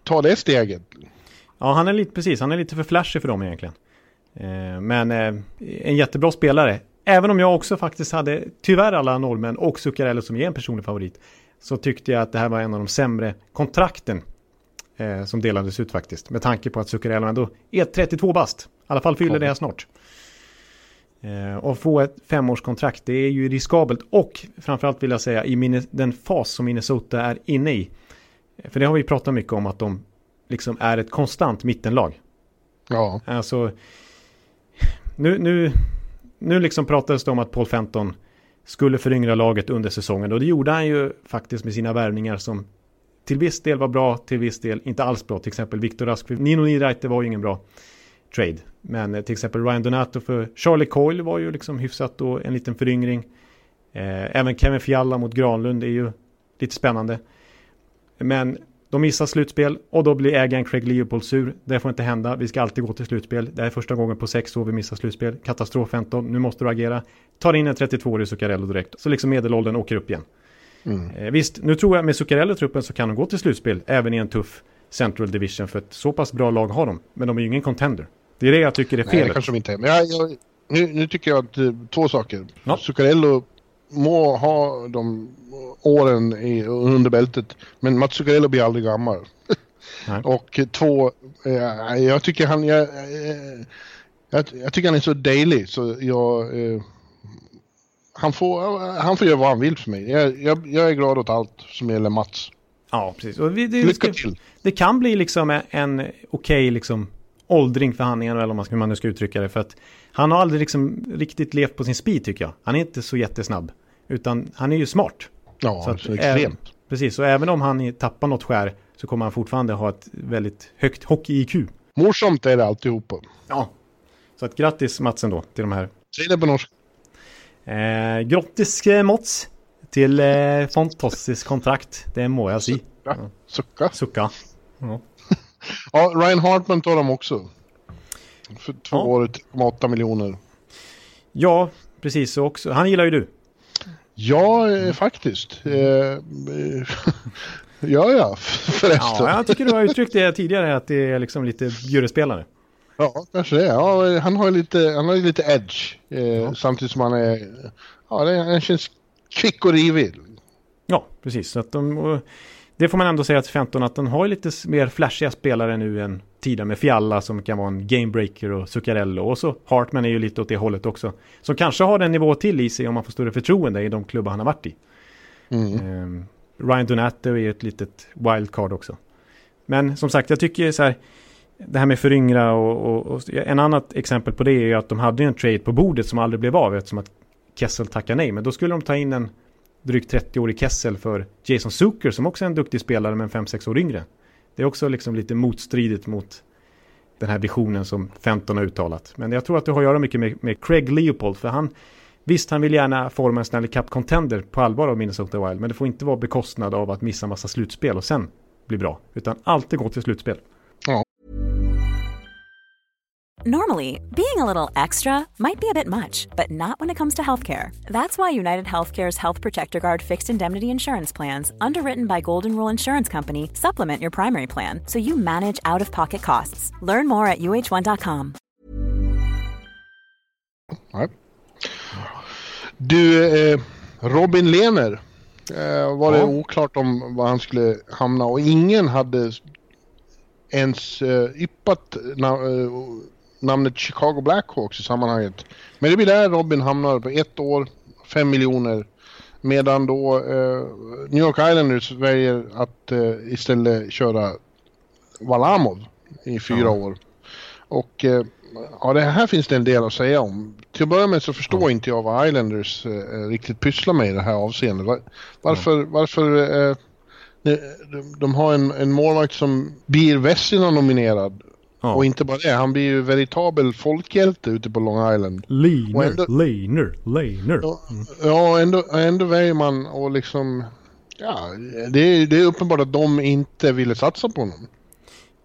ta det steget. Ja, han är lite, precis, han är lite för flashig för dem egentligen. Eh, men en jättebra spelare. Även om jag också faktiskt hade, tyvärr alla norrmän och Zuccarello som är en personlig favorit, så tyckte jag att det här var en av de sämre kontrakten eh, som delades ut faktiskt. Med tanke på att Zuccarello ändå är 32 bast. I alla fall fyller det här snart. Eh, och få ett femårskontrakt, det är ju riskabelt. Och framförallt vill jag säga i den fas som Minnesota är inne i. För det har vi pratat mycket om att de liksom är ett konstant mittenlag. Ja. Alltså, nu, nu, nu liksom pratades det om att Paul Fenton skulle föryngra laget under säsongen och det gjorde han ju faktiskt med sina värvningar som till viss del var bra, till viss del inte alls bra. Till exempel Viktor Rask, Nino Niederreiter var ju ingen bra trade. Men eh, till exempel Ryan Donato för Charlie Coyle var ju liksom hyfsat då en liten föryngring. Eh, även Kevin Fialla mot Granlund är ju lite spännande. Men de missar slutspel och då blir ägaren Craig Leopold sur. Det får inte hända. Vi ska alltid gå till slutspel. Det här är första gången på sex år vi missar slutspel. Katastrof 15. Nu måste du agera. Tar in en 32-årig Zuccarello direkt. Så liksom medelåldern åker upp igen. Mm. Eh, visst, nu tror jag med Zuccarello-truppen så kan de gå till slutspel även i en tuff Central Division för ett så pass bra lag har de. Men de är ju ingen contender. Det är det jag tycker är fel. Nej, det kanske de inte är. Men jag, jag, nu, nu, tycker jag att eh, två saker. Ja. Zuccarello må ha de åren i, under bältet. Men Mats Zuccarello blir aldrig gammal. och två, eh, jag tycker han, jag, jag, jag, tycker han är så daily så jag, eh, han, får, han får göra vad han vill för mig. Jag, jag, jag är glad åt allt som gäller Mats. Ja, precis. Och vi, det, Lycka till. Det kan bli liksom en, en okej okay, liksom åldring för han eller om man nu ska uttrycka det. För att han har aldrig liksom riktigt levt på sin speed tycker jag. Han är inte så jättesnabb. Utan han är ju smart. Ja, så, att, så extremt. Äh, precis, så även om han tappar något skär så kommer han fortfarande ha ett väldigt högt hockey-IQ. Morsomt är det alltihopa. Ja. Så att grattis Matsen då till de här. Säg det på norska. Eh, grattis eh, Mats till eh, fantastiskt kontrakt. Det må jag säga. Sucka. Ja. Sucka. Sucka. Ja. ja, Ryan Hartman tar de också. För två ja. år, 8 miljoner. Ja, precis så också. Han gillar ju du. Ja, eh, faktiskt. Eh ja, ja, förresten. Ja, jag tycker du har uttryckt det tidigare att det är liksom lite juryspelare. Ja, kanske det. Ja, han har lite, han har lite edge. Eh, ja. Samtidigt som han är, ja, det, han känns kvick och rivig. Ja, precis. Så att de, det får man ändå säga till 15 att den har lite mer flashiga spelare nu än tidigare med Fialla som kan vara en gamebreaker och Zuccarello. Och så Hartman är ju lite åt det hållet också. Som kanske har en nivå till i sig om man får större förtroende i de klubbar han har varit i. Mm. Um, Ryan Donato är ju ett litet wildcard också. Men som sagt, jag tycker så här det här med föryngra och, och, och, en annat exempel på det är ju att de hade en trade på bordet som aldrig blev av eftersom att Kessel tackade nej. Men då skulle de ta in en drygt 30-årig Kessel för Jason Zucker som också är en duktig spelare men 5-6 år yngre. Det är också liksom lite motstridigt mot den här visionen som 15 har uttalat. Men jag tror att det har att göra mycket med, med Craig Leopold för han Visst, han vill gärna forma en Stanley Cup-contender på allvar av Minnesota Wild, men det får inte vara bekostnad av att missa massa slutspel och sen bli bra. Utan alltid gå till slutspel. Ja. Normally, being a little extra might be a bit much, but not when it comes to healthcare. That's why United Healthcare's Health Protector Guard fixed indemnity insurance plans, underwritten by Golden Rule Insurance Company, supplement your primary plan so you manage out of pocket costs. Learn more at uh1.com. Nej. Du, eh, Robin Lehner eh, var det Ja. oklart om var han skulle hamna och ingen hade ens eh, yppat na- eh, namnet Chicago Blackhawks i sammanhanget. Men det blir där Robin hamnar på ett år, fem miljoner. Medan då eh, New York Islanders väljer att eh, istället köra Valamov i fyra Ja. år. Och eh, ja, det här finns det en del att säga om. Till att börja med så förstår inte jag vad Islanders eh, riktigt pysslar med i det här avseendet. Var, varför, varför eh, de, de, de har en, en målvakt som blir Vessina nominerad Ja. och inte bara det, han blir ju veritabel folkhjälte ute på Long Island. Och Leaner, ändå- Leaner, Leaner. Ja, ja ändå, ändå man och liksom... Ja, det, är- det är uppenbart att de inte ville satsa på honom.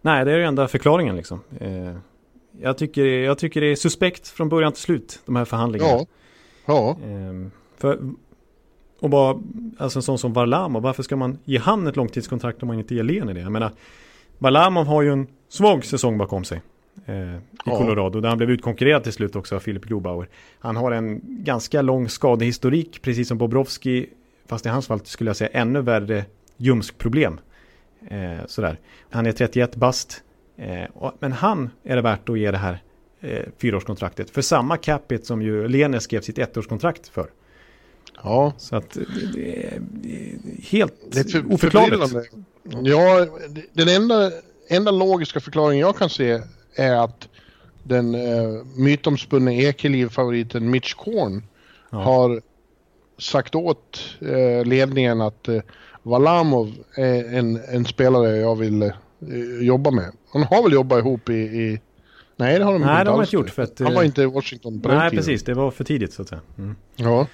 Nej, det är ju enda förklaringen liksom. Eh, jag, tycker, jag tycker det är suspekt från början till slut, de här förhandlingarna. Ja. Ja. Ehm, för, och bara, alltså en sån som Varlamov, varför ska man ge han ett långtidskontrakt om man inte ger Lehner det? Jag menar, Varlamov har ju en svag säsong bakom sig. Eh, I Ja. Colorado, där han blev utkonkurrerad till slut också av Filip Grobauer. Han har en ganska lång skadehistorik, precis som Bobrovski, fast i hans fall skulle jag säga ännu värre ljumskproblem. Eh, sådär. Han är 31 bast. Eh, och, men han är det värt att ge det här eh, fyraårskontraktet. För samma capita som ju Lehner skrev sitt ettårskontrakt för. Ja. Så att det, det är helt Det är för, oförklarligt. Ja, den enda, enda logiska förklaringen jag kan se är att den eh, mytomspunne Ekeliv-favoriten Mitch Korn Ja. har sagt åt eh, ledningen att eh, Valamov är en, en spelare jag vill eh, jobba med. Han har väl jobbat ihop i... i nej, det har de Nej, inte de alls inte gjort för att, Han var eh, inte i Washington på den Nej, tiden. precis. Det var för tidigt så att säga. Mm. Ja.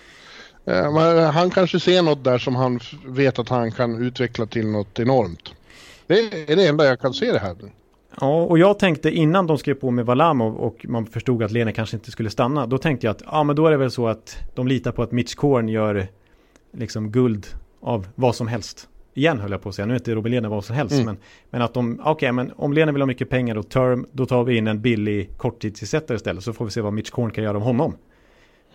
Eh, men Han kanske ser något där som han vet att han kan utveckla till något enormt. Det är det enda jag kan se det här. Ja, och jag tänkte innan de skrev på med Valamov och man förstod att Lena kanske inte skulle stanna. Då tänkte jag att ja, men då är det väl så att de litar på att Mitch Korn gör liksom guld av vad som helst. Igen höll jag på att säga, nu är inte Robin Lehner vad som helst. Mm. Men, men att de, okej, men om Lehner vill ha mycket pengar och term, då tar vi in en billig korttidsersättare istället. Så får vi se vad Mitch Korn kan göra om honom.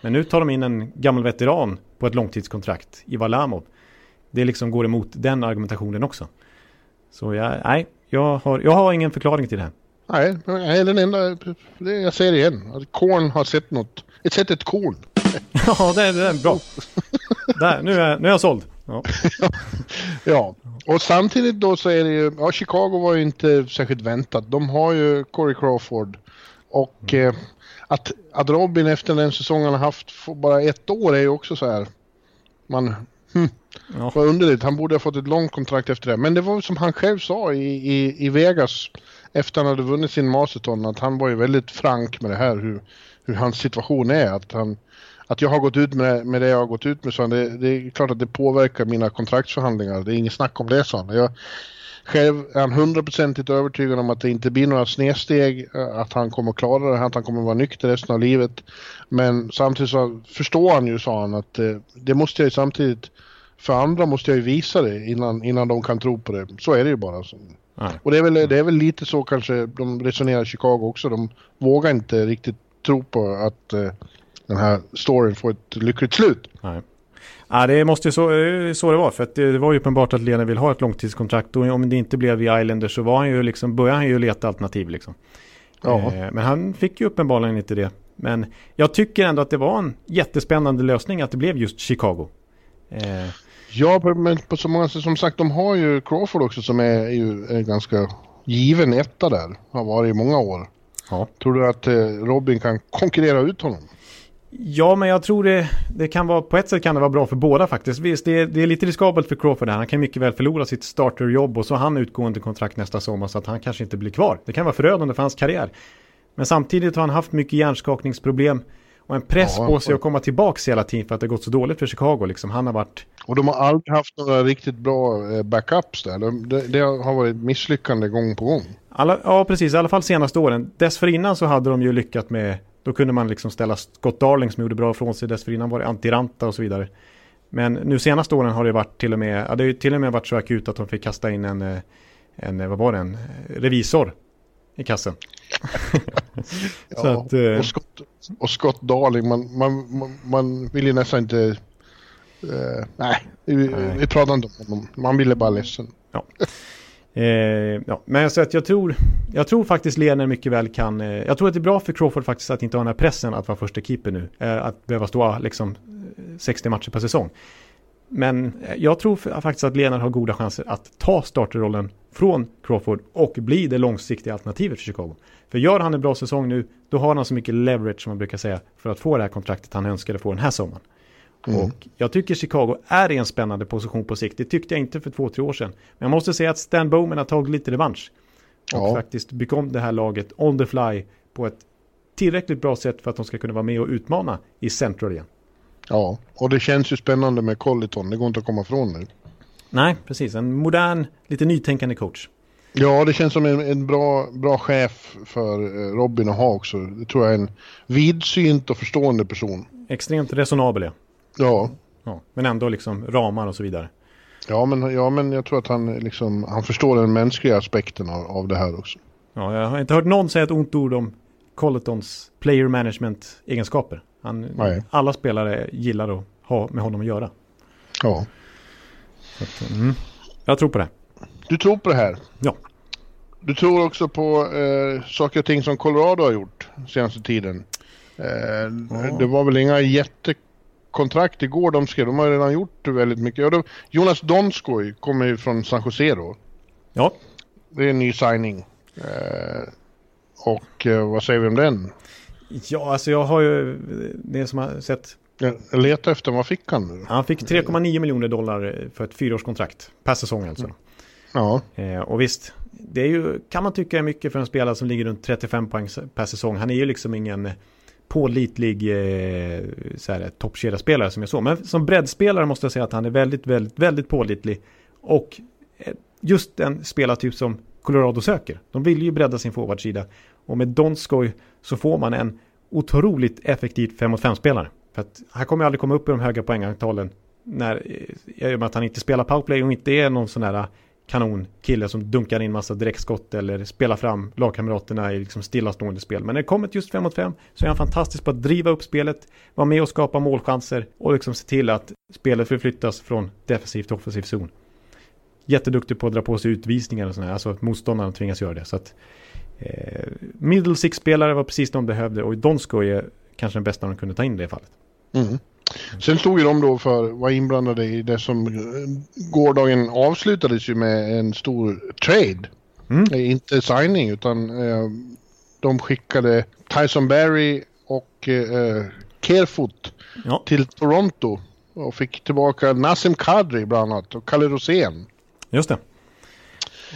Men nu tar de in en gammal veteran på ett långtidskontrakt i Valamov. Det liksom går emot den argumentationen också. Så jag, nej, jag har, jag har ingen förklaring till det här. Nej, nej den enda... Jag säger det igen. Att Korn har sett något. Ett sett ett korn. Ja, det, är- det är bra. Där, nu är, nu är jag såld. Ja. Ja. Och samtidigt då så är det ju... Ja, Chicago var ju inte särskilt väntat. De har ju Corey Crawford. Och eh, att, att Robin efter den säsongen han har haft bara ett år är ju också så här... Man... Hm, Ja. Vad underligt, han borde ha fått ett långt kontrakt efter det. Men det var som han själv sa i, i, i Vegas efter han hade vunnit sin Masterton att han var ju väldigt frank med det här hur, hur hans situation är. Att, han, att jag har gått ut med, med det jag har gått ut med, så han, det, det är klart att det påverkar mina kontraktsförhandlingar. Det är inget snack om det, sa han. Jag, själv är han hundraprocentigt övertygad om att det inte blir några snedsteg, eh, att han kommer klara det, att han kommer vara nykter resten av livet. Men samtidigt så förstår han ju, sa han, att eh, det måste jag ju samtidigt för andra måste jag ju visa det innan, innan de kan tro på det. Så är det ju bara. Så. Nej. Och det är, väl, det är väl lite så kanske de resonerar i Chicago också. De vågar inte riktigt tro på att eh, den här storyn får ett lyckligt slut. Nej. Ja, det måste ju så, eh, så det var. För att det, det var ju uppenbart att Lena vill ha ett långtidskontrakt. Och om det inte blev vid Islanders så var han ju liksom, började han ju leta alternativ. Liksom. Ja. Eh, men han fick ju uppenbarligen inte det. Men jag tycker ändå att det var en jättespännande lösning att det blev just Chicago. Eh, Ja, men på så många sätt, som sagt, de har ju Crawford också som är, ju är ganska given etta där. Har varit i många år. ja. Tror du att Robin kan konkurrera ut honom? Ja, men jag tror det, det kan vara, på ett sätt kan det vara bra för båda faktiskt. Visst, det är, det är lite riskabelt för Crawford här. Han kan mycket väl förlora sitt starterjobb och så har han utgående kontrakt nästa sommar så att han kanske inte blir kvar. Det kan vara förödande för hans karriär. Men samtidigt har han haft mycket hjärnskakningsproblem. Och en press Ja, på sig att komma tillbaka hela tiden för att det gått så dåligt för Chicago. Liksom. Han har varit Och de har aldrig haft några riktigt bra eh, backups där. De, det, det har varit misslyckande gång på gång. Alla, ja, precis. I alla fall senaste åren. Dessförinnan så hade de ju lyckat med... Då kunde man liksom ställa Scott Darling som gjorde bra från sig. Dessförinnan var det Antiranta och så vidare. Men nu senaste åren har det varit till och med... Ja, det har till och med varit så akut att de fick kasta in en... eh, en eh, vad var det? En eh, revisor i kassen. Ja, att... och, Scott, och Scott Darling, man, man, man, man vill ju nästan inte... eh, nej, vi, Nej. vi pratar inte om honom. Man blir bara ledsen. Eh, ja, men så att jag tror, jag tror faktiskt Lener mycket väl kan, eh, jag tror att det är bra för Crawford faktiskt att inte ha den här pressen att vara första keeper nu. Eh, att behöva stå liksom eh, 60 matcher per säsong. Men eh, jag tror faktiskt att Lener har goda chanser att ta starterrollen från Crawford och bli det långsiktiga alternativet för Chicago. För gör han en bra säsong nu, då har han så mycket leverage som man brukar säga för att få det här kontraktet han önskade få den här sommaren. Mm. Och jag tycker Chicago är i en spännande position på sikt. Det tyckte jag inte för två, tre år sedan. Men jag måste säga att Stan Bowman har tagit lite revansch. Och Ja. faktiskt byggt om det här laget on the fly på ett tillräckligt bra sätt för att de ska kunna vara med och utmana i Central igen. Ja, och det känns ju spännande med Colliton. Det går inte att komma ifrån nu. Nej, precis. En modern, lite nytänkande coach. Ja, det känns som en, en bra, bra chef för eh, Robin att ha också. Det tror jag är en vidsynt och förstående person. Extremt resonabel, ja. Ja, ja. Men ändå liksom ramar och så vidare. ja, men, ja men jag tror att han, liksom, han förstår den mänskliga aspekten av, av det här också. Ja, jag har inte hört någon säga ett ont ord om Colletons player management egenskaper. Han, Nej. alla spelare gillar att ha med honom att göra. Ja. Att, mm, jag tror på det. Du tror på det här? Ja. Du tror också på eh, saker och ting som Colorado har gjort senaste tiden? Eh, Ja. Det var väl inga jättekontrakt igår de skrev. De har redan gjort väldigt mycket. Ja, de, Jonas Donskoj kommer ju från San Jose då. Ja, Det är en ny signing. Eh, och eh, vad säger vi om den? ja alltså jag har ju det som har sett. Jag letar efter vad fick han nu? Han fick 3,9 miljoner dollar för ett fyraårskontrakt per säsong alltså. Ja, Eh, och visst, det är ju, kan man tycka är mycket för en spelare som ligger runt 35 poäng per säsong. Han är ju liksom ingen pålitlig eh, så här, toppkedjaspelare som jag såg. Men som breddspelare måste jag säga att han är väldigt, väldigt, väldigt pålitlig. Och eh, just den spelartyp som Colorado söker. De vill ju bredda sin forwardsida. Och med Donskoj så får man en otroligt effektiv 5 mot 5-spelare. För att han kommer aldrig komma upp i de höga poängantalen när, eh, i och med att han inte spelar powerplay och inte är någon sån här kanonkille som dunkar in massa direktskott eller spelar fram lagkamraterna i liksom stillastående spel. Men när det kommer till just 5 mot 5 så är han fantastisk på att driva upp spelet, vara med och skapa målchanser och liksom se till att spelet förflyttas från defensiv till offensiv zon. Jätteduktig på att dra på sig utvisningar och sådär, alltså att motståndarna tvingas göra det. Så att, eh, middle six-spelare var precis de behövde och Donsko är kanske den bästa de kunde ta in i det fallet. Mm. Sen stod ju de då för, var inblandade i det som eh, gårdagen avslutades ju med en stor trade. Mm. Eh, Inte signing utan eh, de skickade Tyson Berry och eh, Kerfoot Ja, till Toronto och fick tillbaka Nassim Kadri bland annat och Kalle Rosén. just det.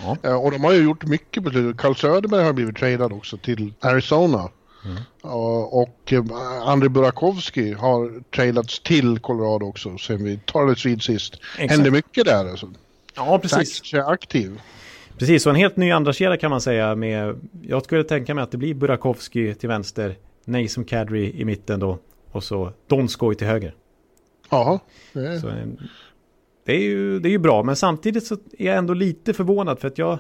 Ja, Eh, och de har ju gjort mycket på slutet. Carl Söderberg har blivit tradad också till Arizona. Mm. Och, och eh, Andrei Burakovsky har tradats till Colorado också sen vi talades vid sist. Exakt. Händer mycket där alltså. ja precis. Tax är aktiv. Precis, så en helt ny andra kedja kan man säga med, jag skulle tänka mig att det blir Burakovsky till vänster, Nason Kadri i mitten då och så Donskoj till höger. Ja, det är, Så, det, är ju, det är ju bra, men samtidigt så är jag ändå lite förvånad för att jag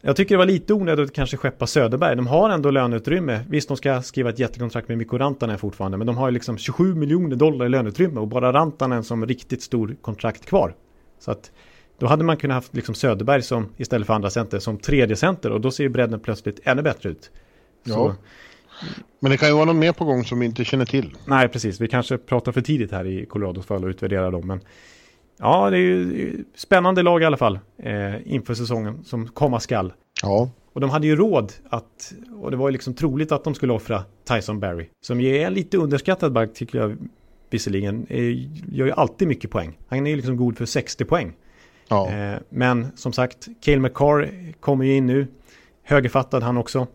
jag tycker det var lite onödigt att kanske skeppa Söderberg. De har ändå löneutrymme. Visst, de ska skriva ett jättekontrakt med Mikko Rantanen fortfarande, men de har ju liksom 27 miljoner dollar i löneutrymme och bara Rantanen som riktigt stor kontrakt kvar. Så att då hade man kunnat haft liksom Söderberg som istället för andra center som tredje center och då ser ju bredden plötsligt ännu bättre ut. Så, Ja. Men det kan ju vara något mer på gång som vi inte känner till. Nej, precis. Vi kanske pratar för tidigt här i Colorados fall och utvärderar dem. Men ja, det är ju spännande lag i alla fall eh, inför säsongen som komma skall. Ja, Och de hade ju råd att, och det var ju liksom troligt att de skulle offra Tyson Barry. Som ju är lite underskattad back tycker jag visserligen. Eh, gör ju alltid mycket poäng. Han är ju liksom god för 60 poäng. ja. Eh, men som sagt, Cale McCarr kommer ju in nu. Högerfattad han också.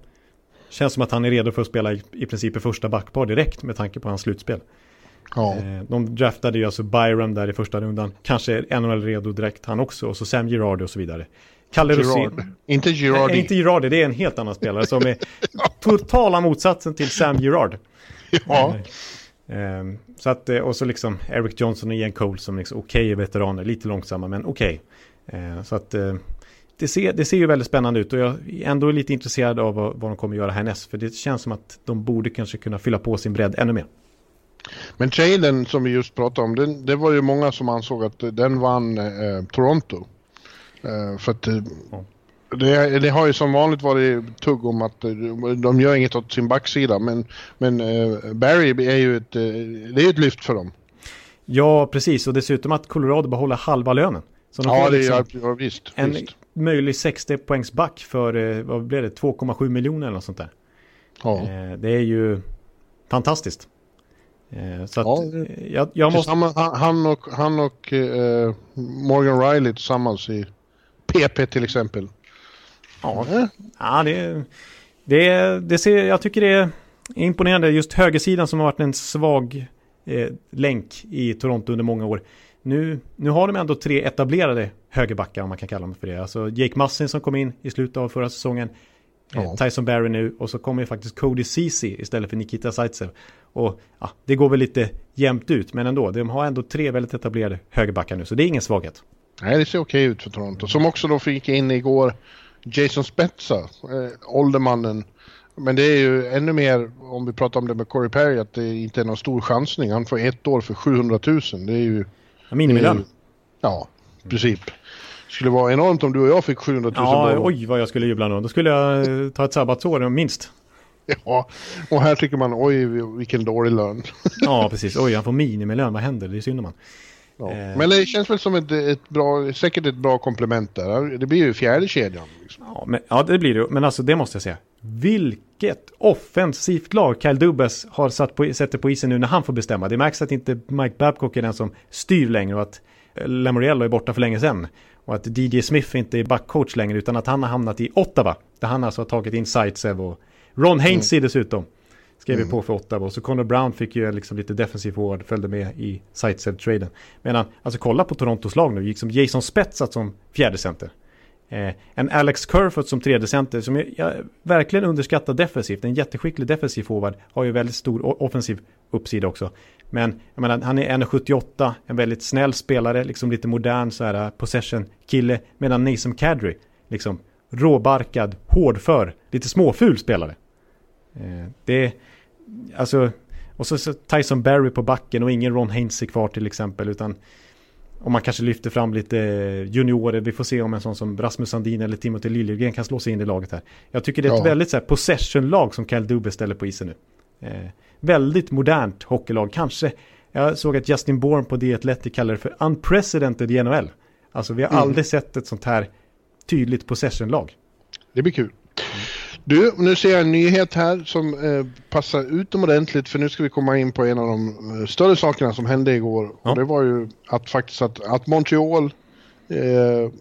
Känns som att han är redo för att spela i, i princip i första backpar direkt med tanke på hans slutspel. Ja. Eh, de draftade ju alltså Byram där i första rundan. Kanske är NHL redo direkt han också. Och så Sam Girardi och så vidare. Kalle Girard. Inte Girardi. Nej, inte Girardi, det är en helt annan spelare som är totala motsatsen till Sam Girard. Ja. Eh, så att, eh, och så liksom Eric Johnson och Ian Cole som liksom okej okay veteraner, lite långsamma men okej. Okay. Så att det, ser, det ser ju väldigt spännande ut och jag är ändå lite intresserad av vad, vad de kommer göra härnäst. För det känns som att de borde kanske kunna fylla på sin bredd ännu mer. Men traden som vi just pratade om, den, det var ju många som ansåg att den vann eh, Toronto. Eh, för att eh, det, det, har ju som vanligt varit tugg om att de gör inget åt sin backsida. Men, men eh, Barry är ju ett, eh, det är ett lyft för dem. Ja, precis. Och dessutom att Colorado behåller halva lönen. Så de ja, det liksom ja, visst. En visst. möjlig 60 poängs back för, eh, vad blev det, 2,7 miljoner eller något sånt där. Ja. Det är ju fantastiskt. Så att ja, jag, jag måste... Han och, han och uh, Morgan Riley tillsammans i PP till exempel. Ja, ja det, det, det ser, jag tycker det är imponerande. Just högersidan som har varit en svag eh, länk i Toronto under många år. Nu, nu har de ändå tre etablerade högerbackar om man kan kalla dem för det. Alltså Jake Massin som kom in i slutet av förra säsongen. Eh, ja. Tyson Barry nu och så kommer ju faktiskt Cody Ceesay istället för Nikita Zaitsev. Och ja, det går väl lite jämnt ut men ändå. De har ändå tre väldigt etablerade högerbackar nu så det är ingen svaghet. Nej det ser okej ut för Toronto. Som också då fick in igår Jason Spezza, eh, åldermannen. Men det är ju ännu mer, om vi pratar om det med Corey Perry, att det inte är någon stor chansning. Han får ett år för 700 000. Det är ju... Minimilön. Ja, i princip. Det skulle vara enormt om du och jag fick 700 000 Ja, dollar. oj vad jag skulle jubla nu. Då skulle jag eh, ta ett sabbatsår minst. Ja, och här tycker man oj vilken dålig lön. ja, precis. Oj, han får minimilön. Vad händer? Det är synd om man. Ja. Eh. Men det känns väl som ett, ett bra, säkert ett bra komplement där. Det blir ju fjärde kedjan. Liksom. Ja, men, ja, det blir det. Men alltså det måste jag säga. Vilket offensivt lag Kyle Dubas har satt på, sätter på isen nu när han får bestämma. Det märks att inte Mike Babcock är den som styr längre och att Lamoriello är borta för länge sedan. Och att DJ Smith inte är backcoach längre utan att han har hamnat i Ottawa. Där han alltså har tagit in Zaitsev och Ron Hainsey mm. dessutom. Skrev mm. på för Ottawa. Och så Connor Brown fick ju liksom lite defensiv forward, följde med i Zaitsev-traden. Men alltså kolla på Torontos lag nu, gick som Jason Spetsat som fjärde center. Eh, en Alex Kerfoot som tredje center som jag, jag, verkligen underskattar defensivt. En jätteskicklig defensiv forward. Har ju väldigt stor offensiv uppsida också. Men jag menar, han är 1,78, en väldigt snäll spelare, liksom lite modern så här possession-kille. Medan Nason Kadri, liksom råbarkad, hårdför, lite småful spelare. Eh, det, alltså, och så, så Tyson Berry på backen och ingen Ron Hainsey kvar till exempel, utan om man kanske lyfter fram lite juniorer, vi får se om en sån som Rasmus Sandin eller Timothy Liljegren kan slå sig in i laget här. Jag tycker det är ett ja. väldigt så här, possession-lag som Kyle Dubé ställer på isen nu. Eh, väldigt modernt hockeylag, kanske. Jag såg att Justin Bourne på The Athletic kallar det för unprecedented i NHL. Alltså vi har mm. aldrig sett ett sånt här tydligt possession-lag. Det blir kul. Du, nu ser jag en nyhet här som eh, passar utomordentligt för nu ska vi komma in på en av de eh, större sakerna som hände igår. Ja. Och det var ju att faktiskt att, att Montreal eh,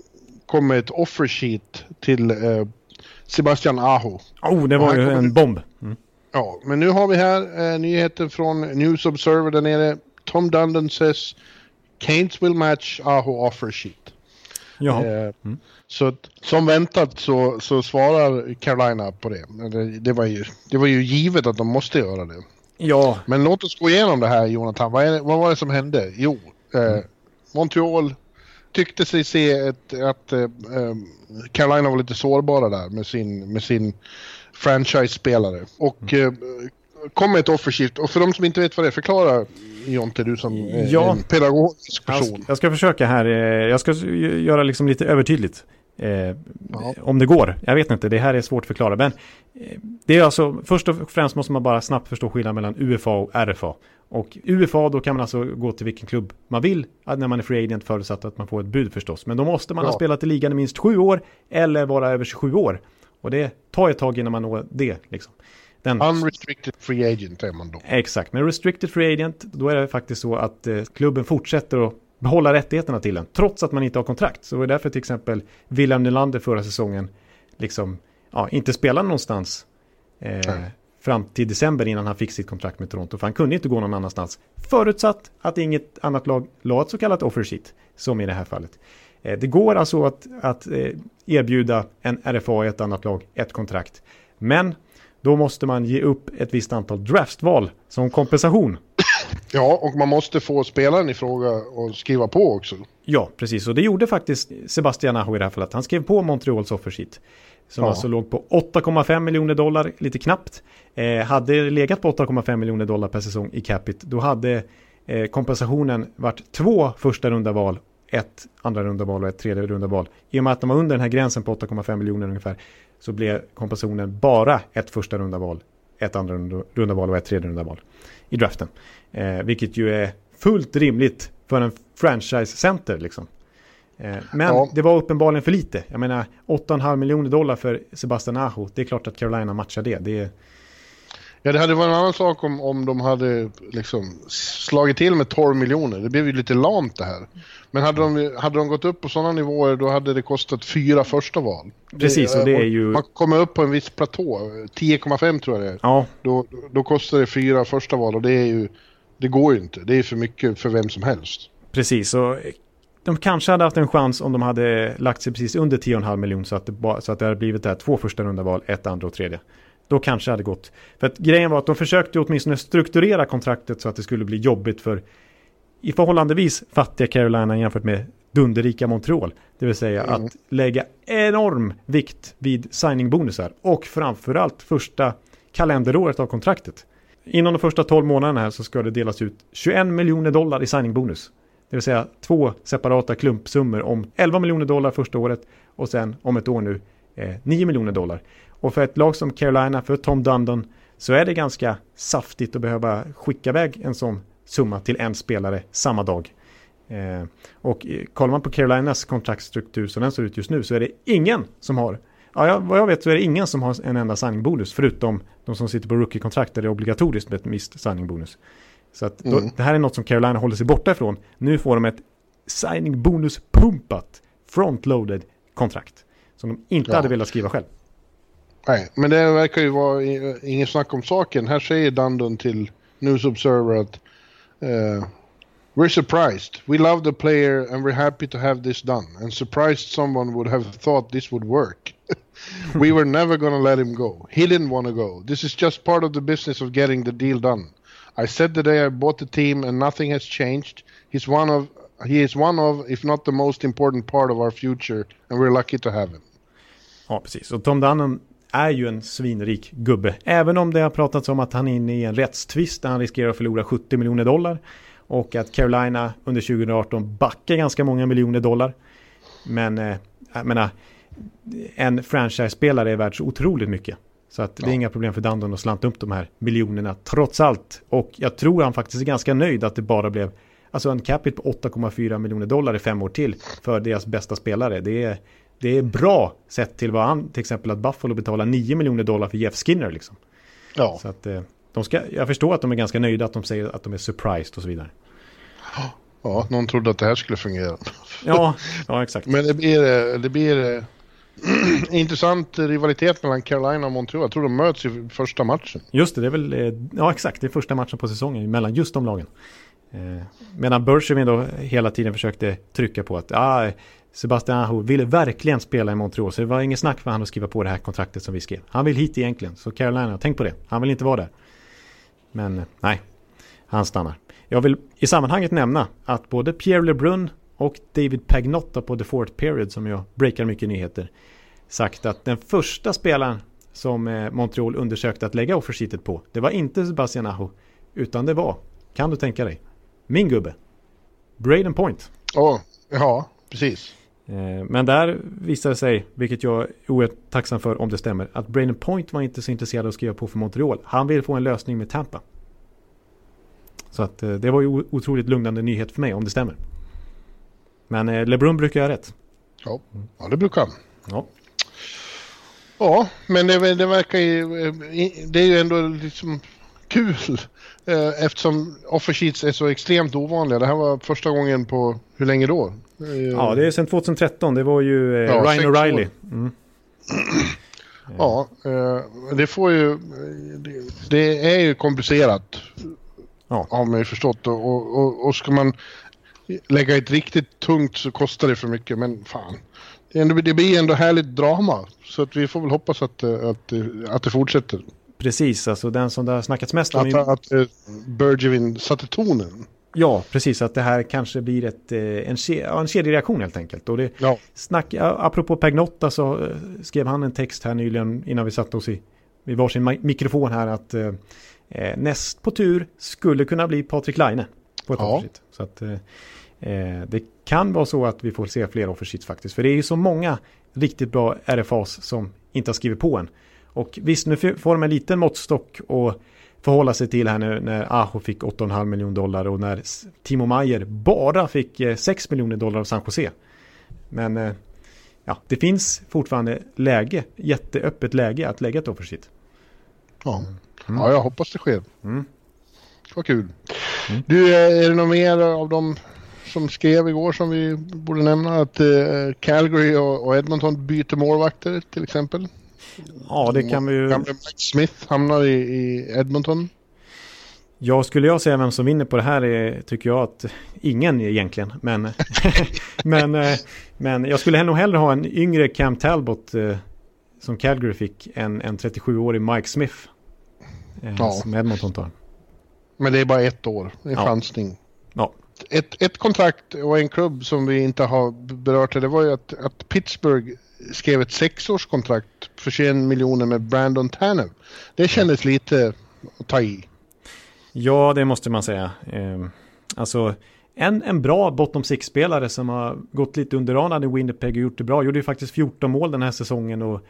kom med ett offer sheet till eh, Sebastian Aho. Oh, det var ju en bomb. Mm. Ja, men nu har vi här eh, nyheten från News Observer där nere. Tom Dundon says Canes will match Aho offer sheet. Ja. Eh, mm. Så som väntat så, så svarar Carolina på det. det. Det, var ju, det var ju givet att de måste göra det. Ja. Men låt oss gå igenom det här Jonathan. Vad, är, vad var det som hände? Jo, eh, mm. Montreal tyckte sig se ett, att eh, Carolina var lite sårbara där med sin, med sin franchise-spelare. Och mm. eh, kom med ett offerskift. Och för de som inte vet vad det är, förklara Jonte, du som ja. en pedagogisk person. Jag ska, försöka här, eh, jag ska göra liksom lite övertydligt. Eh, ja. Om det går, jag vet inte, det här är svårt att förklara. Men eh, det är alltså, först och främst måste man bara snabbt förstå skillnaden mellan UFA och RFA. Och UFA, då kan man alltså gå till vilken klubb man vill när man är free agent förutsatt att man får ett bud förstås. Men då måste man ja. ha spelat i ligan i minst sju år eller vara över 27 år. Och det tar ett tag innan man når det. Liksom. Den... Unrestricted free agent är man då. Exakt, men restricted free agent, då är det faktiskt så att eh, klubben fortsätter att behålla rättigheterna till den, trots att man inte har kontrakt. Så det är därför till exempel William Nylander förra säsongen liksom, ja, inte spelade någonstans Eh, fram till december innan han fick sitt kontrakt med Toronto. För han kunde inte gå någon annanstans. Förutsatt att inget annat lag la ett så kallat offer sheet. Som i det här fallet. Eh, det går alltså att, att eh, erbjuda en RFA i ett annat lag ett kontrakt. Men då måste man ge upp ett visst antal draftval som kompensation. Ja, och man måste få spelaren i fråga och skriva på också. Ja, precis. Och det gjorde faktiskt Sebastian Aho i det här fallet. Han skrev på Montreals offersheet. Som ja. alltså låg på 8,5 miljoner dollar, lite knappt. Eh, hade legat på 8,5 miljoner dollar per säsong i capita, då hade eh, kompensationen varit två första runda val, ett andra runda val och ett tredje runda val. I och med att de var under den här gränsen på 8,5 miljoner ungefär, så blev kompensationen bara ett första runda val, ett andra runda val och ett tredje runda val i draften. Eh, vilket ju är fullt rimligt för en franchise-center liksom. Eh, men ja. det var uppenbarligen för lite. Jag menar 8,5 miljoner dollar för Sebastian Aho. Det är klart att Carolina matchar det. det är... Ja, det hade varit en annan sak om, om de hade liksom slagit till med 12 miljoner. Det blev ju lite lamt det här. Men hade de, hade de gått upp på sådana nivåer då hade det kostat fyra första val. Precis, och det är ju... Man kommer upp på en viss platå, 10,5 tror jag det är. Ja. Då, då kostar det fyra första val och det är ju... Det går ju inte. Det är för mycket för vem som helst. Precis, och de kanske hade haft en chans om de hade lagt sig precis under 10,5 miljoner så att det, så att det hade blivit där två första runda val, ett andra och tredje. Då kanske det hade gått. För att grejen var att de försökte åtminstone strukturera kontraktet så att det skulle bli jobbigt för i förhållandevis fattiga Carolina jämfört med dunderrika Montreal. Det vill säga mm. att lägga enorm vikt vid signingbonusar och framförallt första kalenderåret av kontraktet. Inom de första 12 månaderna här så ska det delas ut 21 miljoner dollar i signingbonus. Det vill säga två separata klumpsummor om 11 miljoner dollar första året och sen om ett år nu eh, 9 miljoner dollar. Och för ett lag som Carolina, för Tom Dundon, så är det ganska saftigt att behöva skicka iväg en sån summa till en spelare samma dag. Eh, och kollar man på Carolinas kontraktstruktur som den ser ut just nu så är det ingen som har Ja, vad jag vet så är det ingen som har en enda signingbonus förutom de som sitter på rookie-kontrakt där det är obligatoriskt med ett visst signingbonus. Så att då, mm. det här är något som Carolina håller sig borta ifrån. Nu får de ett signing bonus pumpat frontloaded kontrakt. Som de inte ja. hade velat skriva själv. Nej, men det verkar ju vara ingen snack om saken. Här säger Dundon till News Observer att uh, We're surprised. We love the player and we're happy to have this done. And surprised someone would have thought this would work. we were never gonna let him go. He didn't want to go. This is just part of the business of getting the deal done. I said the day I bought the team and nothing has changed. He's one of he is one of, if not the most important part of our future and we're lucky to have him. Ja, precis. Och Tom Dunham är ju en svinrik gubbe. Även om det har pratats om att han är inne i en rättstvist där han riskerar att förlora 70 miljoner dollar. Och att Carolina under 2018 backar ganska många miljoner dollar. Men eh, jag menar, en franchise-spelare är värd så otroligt mycket. Så att det är inga problem för Dundon att slanta upp de här miljonerna trots allt. Och jag tror han faktiskt är ganska nöjd att det bara blev alltså en capita på 8,4 miljoner dollar i fem år till för deras bästa spelare. Det är, det är bra sett till vad han, till exempel att Buffalo betalar 9 miljoner dollar för Jeff Skinner liksom. Ja. Så att eh, de ska, jag förstår att de är ganska nöjda att de säger att de är surprised och så vidare. Ja, någon trodde att det här skulle fungera. Ja, ja exakt. Men det blir, det blir intressant rivalitet mellan Carolina och Montreal. Jag tror de möts i första matchen. Just det, det är väl, eh, ja exakt, det är första matchen på säsongen mellan just de lagen. Eh, medan Bergevin då hela tiden försökte trycka på att ah, Sebastian Aho ville verkligen spela i Montreal. Så det var inget snack för han att skriva på det här kontraktet som vi skrev. Han vill hit egentligen. Så Carolina, tänk på det. Han vill inte vara där. Men nej, han stannar. Jag vill i sammanhanget nämna att både Pierre LeBrun och David Pagnotta på The Fourth Period som jag breakar mycket nyheter sagt att den första spelaren som eh, Montreal undersökte att lägga offersheetet på det var inte Sebastian Aho utan det var, kan du tänka dig, min gubbe Braden Point. Oh, ja, precis. Eh, men där visade det sig, vilket jag är oerhört tacksam för om det stämmer, att Braden Point var inte så intresserad av att skriva på för Montreal. Han ville få en lösning med Tampa. Så att eh, det var ju otroligt lugnande nyhet för mig om det stämmer. Men eh, LeBron brukar göra rätt. Ja, ja det brukar han. Ja. Ja, men det, det verkar ju... Det är ju ändå liksom kul eftersom offer sheets är så extremt ovanliga. Det här var första gången på hur länge då? Ja, det är sedan 2013. Det var ju ja, Ryan O'Reilly. Mm. Ja, eh, det får ju... Det, är ju komplicerat. Ja. Har man ju förstått. Och, och, och ska man lägga ett riktigt tungt så kostar det för mycket. Men fan. Det blir ändå härligt drama. Så att vi får väl hoppas att, att, att det fortsätter. Precis, alltså den som det har snackats mest om. Att, att, att Bergevin satte tonen. Ja, precis. Att det här kanske blir ett, eh, en, en kedjereaktion helt enkelt. Och det ja. snack, apropå Pagnotta så eh, skrev han en text här nyligen innan vi satte oss i, vid varsin mikrofon här att eh, eh, näst på tur skulle kunna bli Patrik Laine på ett ja. Så att eh, det kan vara så att vi får se fler offershits faktiskt. För det är ju så många riktigt bra RFAs som inte har skrivit på än. Och visst, nu får de en liten måttstock och förhålla sig till här nu när Aho fick 8,5 miljoner dollar och när Timo Mayer bara fick 6 eh, miljoner dollar av San Jose. Men eh, ja, det finns fortfarande läge, jätteöppet läge att lägga ett offershit. Ja. Mm. ja, jag hoppas det sker. Mm. Vad kul. Mm. Du, eh, är det något mer av de som skrev igår som vi borde nämna? Att Calgary och Edmonton byter målvakter till exempel? Ja, det kan vi ju... Gamle Mike Smith hamnar i, i Edmonton. Ja, skulle jag säga vem som vinner på det här är, tycker jag att ingen egentligen. Men, men, eh, men jag skulle nog hellre ha en yngre Cam Talbot eh, som Calgary fick än en 37-årig Mike Smith. Eh, ja. Som Edmonton tar. Men det är bara ett år, en ja. chansning. Ja. Ett, ett kontrakt och en klubb som vi inte har berört det var ju att, att Pittsburgh skrev ett sexårskontrakt för 21 miljoner med Brandon Tanev. Det kändes lite att ta i. Ja, det måste man säga. Eh, alltså, en, en bra bottom six-spelare som har gått lite under radarn i Winnipeg och gjort det bra. Gjorde ju faktiskt 14 mål den här säsongen och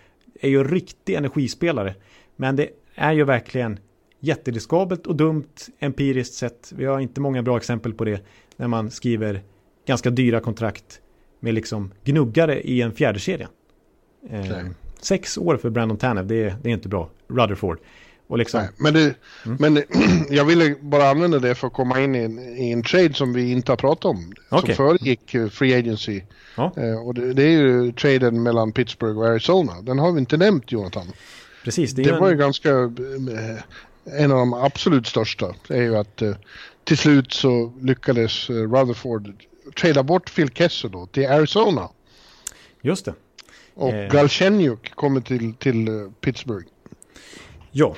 är ju en riktig energispelare. Men det är ju verkligen jättediskabelt och dumt empiriskt sett. Vi har inte många bra exempel på det när man skriver ganska dyra kontrakt med liksom gnuggare i en fjärde kedja. Eh, sex år för Brandon Tanev, det, det är inte bra. Rutherford. Och liksom... Nej, men, det, mm. men jag ville bara använda det för att komma in i en, i en trade som vi inte har pratat om. Okay. Som föregick eh, Free Agency. Ja. Eh, och det, det, är ju traden mellan Pittsburgh och Arizona. Den har vi inte nämnt Jonathan. Precis. Det, det var en... ju ganska... Eh, en av de absolut största. Det är ju att eh, till slut så lyckades eh, Rutherford trada bort Phil Kessel då till Arizona. Just det. Och eh. Galchenyuk kommer till, till uh, Pittsburgh. Ja.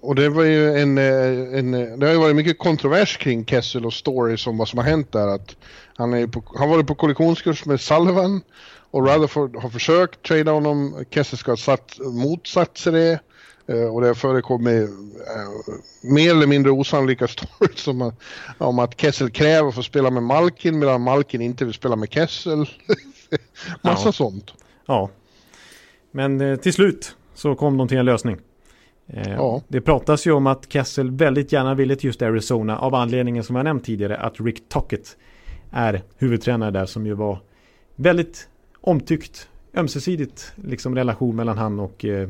Och det var ju en, eh, en, det har ju varit mycket kontrovers kring Kessel och stories om vad som har hänt där. Att han, är på, han varit på kollisionskurs med Sullivan och Rutherford har försökt trada honom. Kessel ska ha satt, motsatt sig det. Och det har förekommit mer eller mindre osannolika stories om, om att Kessel kräver att få spela med Malkin medan Malkin inte vill spela med Kessel. Massa ja. sånt. Ja. Men eh, till slut så kom de till en lösning. Eh, ja. Det pratas ju om att Kessel väldigt gärna ville till just Arizona av anledningen som jag nämnt tidigare att Rick Tockett är huvudtränare där som ju var väldigt omtyckt ömsesidigt liksom relation mellan han och eh,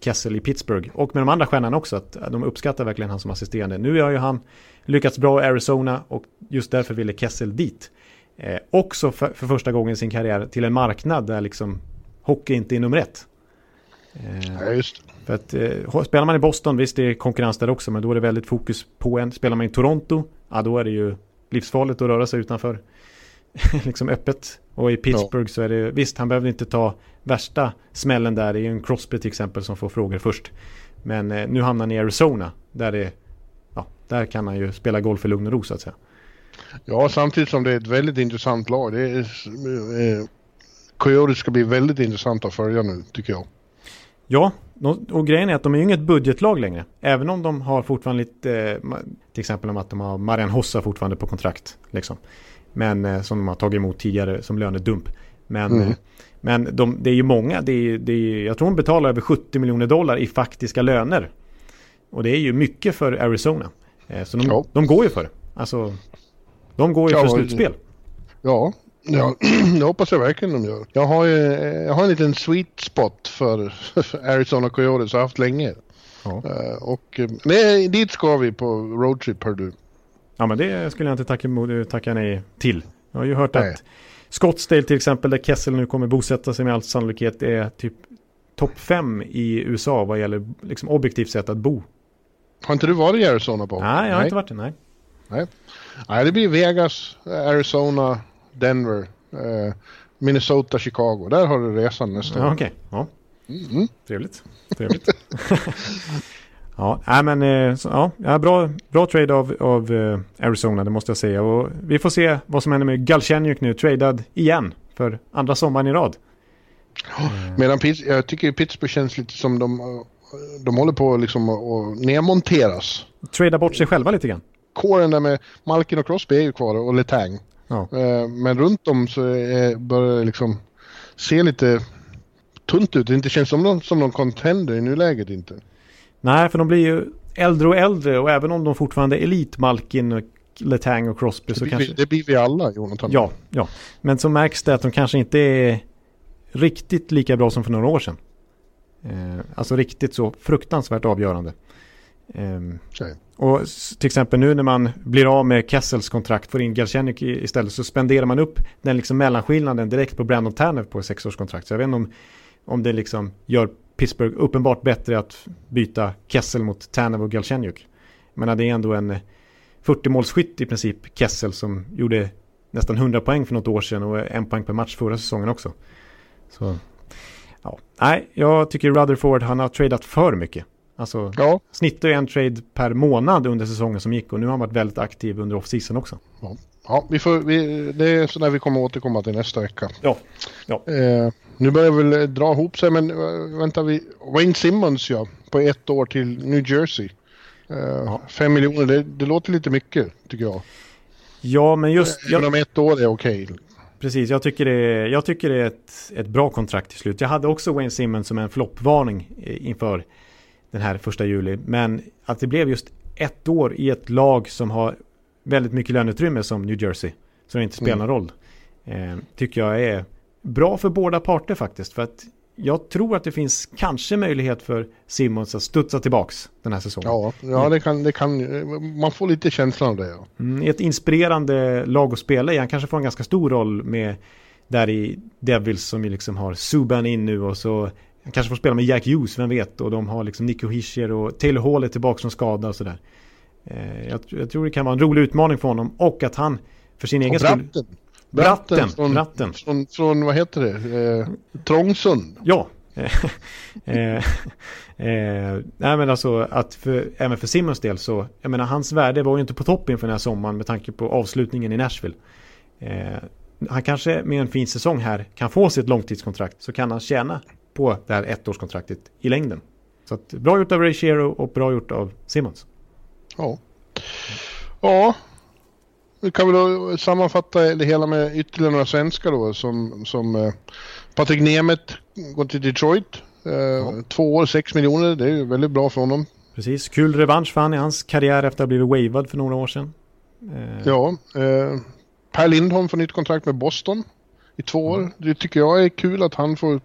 Kessel i Pittsburgh och med de andra stjärnorna också att de uppskattar verkligen han som assisterande. Nu har ju han lyckats bra i Arizona och just därför ville Kessel dit. Eh, också för, för, första gången i sin karriär till en marknad där liksom hockey inte är nummer ett. Eh, ja, just För att eh, spelar man i Boston, visst det är konkurrens där också, men då är det väldigt fokus på en. Spelar man i Toronto, ja då är det ju livsfarligt att röra sig utanför liksom öppet. Och i Pittsburgh ja. så är det, visst han behövde inte ta värsta smällen där. Det är ju en Crosby till exempel som får frågor först. Men eh, nu hamnar han i Arizona, där det, ja, där kan han ju spela golf i lugn och ro så att säga. Ja, samtidigt som det är ett väldigt intressant lag. Det är, eh, Coyotes ska bli väldigt intressant att följa nu, tycker jag. Ja, och grejen är att de är ju inget budgetlag längre. Även om de har fortfarande lite, eh, till exempel om att de har Marian Hossa fortfarande på kontrakt. Liksom. Men eh, som de har tagit emot tidigare som lönedump. Men, mm. Eh, men de, det är ju många, det är, det är, jag tror de betalar över 70 miljoner dollar i faktiska löner. Och det är ju mycket för Arizona. Så de, ja. de går ju för det. Alltså, de går ju ja, för slutspel. Ja, Ja, det hoppas jag verkligen de gör. Jag har, ju, jag har en liten sweet spot för Arizona Coyotes, har haft länge. Ja. Uh, och eh, nej, dit ska vi på roadtrip, hör du. Ja, men det skulle jag inte tacka, tacka nej till. Jag har ju hört nej. att Scottsdale till exempel, där Kessel nu kommer bosätta sig med all sannolikhet, är typ topp fem i USA vad gäller liksom, objektivt sätt att bo. Har inte du varit i Arizona på? Nej, jag har inte varit det. Nej. Nej. Nej, det blir Vegas, Arizona, Denver, eh, Minnesota, Chicago. Där har du resan nästa Ja. Okej, ja. Mm. Trevligt. Trevligt. ja, nej, men eh, så, ja, bra, bra trade av, av eh, Arizona, det måste jag säga. Och vi får se vad som händer med Galchenyuk nu, tradad igen för andra sommaren i rad. Medan Pitts, jag tycker Pittsburgh känns lite som de, de håller på liksom att nedmonteras. Trada bort sig själva lite grann. Kåren där med Malkin och Crosby är ju kvar och Letang. Ja. Eh, Men runt om så är, börjar det liksom se lite tunt ut. Det inte känns som någon, som någon contender i nuläget inte. Nej, för de blir ju äldre och äldre och även om de fortfarande är elit, Malkin, och Letang och Crosby Det så kanske... vi, det blir vi alla, Jonathan. Ja, ja. Men så märks det att de kanske inte är riktigt lika bra som för några år sedan. Eh, alltså riktigt så fruktansvärt avgörande. Ehm, och till exempel nu när man blir av med Kessels kontrakt, får in Galchenyuk istället, så spenderar man upp den liksom mellanskillnaden direkt på Brandon Tanner på sexårskontrakt. Så jag vet inte om, om det liksom gör Pittsburgh uppenbart bättre att byta Kessel mot Tanner och Galchenyuk. Men det är ändå en 40-målsskytt i princip, Kessel, som gjorde nästan 100 poäng för något år sedan och en poäng per match förra säsongen också. Så, ja. Nej, jag tycker Rutherford, han har tradat för mycket. Alltså, Ja, snittar en trade per månad under säsongen som gick och nu har han varit väldigt aktiv under off-season också. ja vi får, vi, det är sådär vi kommer återkomma till nästa vecka. Ja, ja. Eh, nu börjar väl eh, dra ihop sig men eh, vänta vi. Wayne Simmons ja, på ett år till New Jersey. Eh, Fem miljoner, det, det låter lite mycket tycker jag. Ja, men just... Även Jag, om ett år är okej. precis, jag tycker det är, jag tycker det är ett, ett bra kontrakt till slut. Jag hade också Wayne Simmons som en floppvarning eh, inför den här första juli. Men att det blev just ett år i ett lag som har väldigt mycket löneutrymme som New Jersey. Så det inte spelar någon roll. Eh, tycker jag är bra för båda parter faktiskt. För att jag tror att det finns kanske möjlighet för Simmons att studsa tillbaks den här säsongen. Ja, ja det, kan, det kan, man får lite känslan av det. Ja. Mm, ett inspirerande lag att spela i. Han kanske får en ganska stor roll med där i Devils som ju liksom har Subban in nu och så han kanske får spela med Jack Hughes, vem vet? Och de har liksom Nico Hischier och Taylor Hall är tillbaka från skada och sådär. Eh, jag, jag tror det kan vara en rolig utmaning för honom och att han för sin egen Och skull... Bratten. Bratten, från, Bratten. Från, från, vad heter det, eh, Trångsund. Ja. eh, eh, nej men alltså att för, även för Simmons del så, jag menar hans värde var ju inte på topp inför den här sommaren med tanke på avslutningen i Nashville. Eh, han kanske med en fin säsong här kan få sitt långtidskontrakt så kan han tjäna på det här ettårskontraktet i längden. Så att, bra gjort av Ray Shero och bra gjort av Simmons. Ja. Ja. Vi kan väl då sammanfatta det hela med ytterligare några svenskar då som, som eh, Patrik Nemeth går till Detroit. Eh, Två år, sex miljoner, det är ju väldigt bra för honom. Precis, kul revansch för han i hans karriär efter att ha blivit wavad för några år sedan. Eh, Ja. Eh, per Lindholm får nytt kontrakt med Boston i två år. Det tycker jag är kul att han får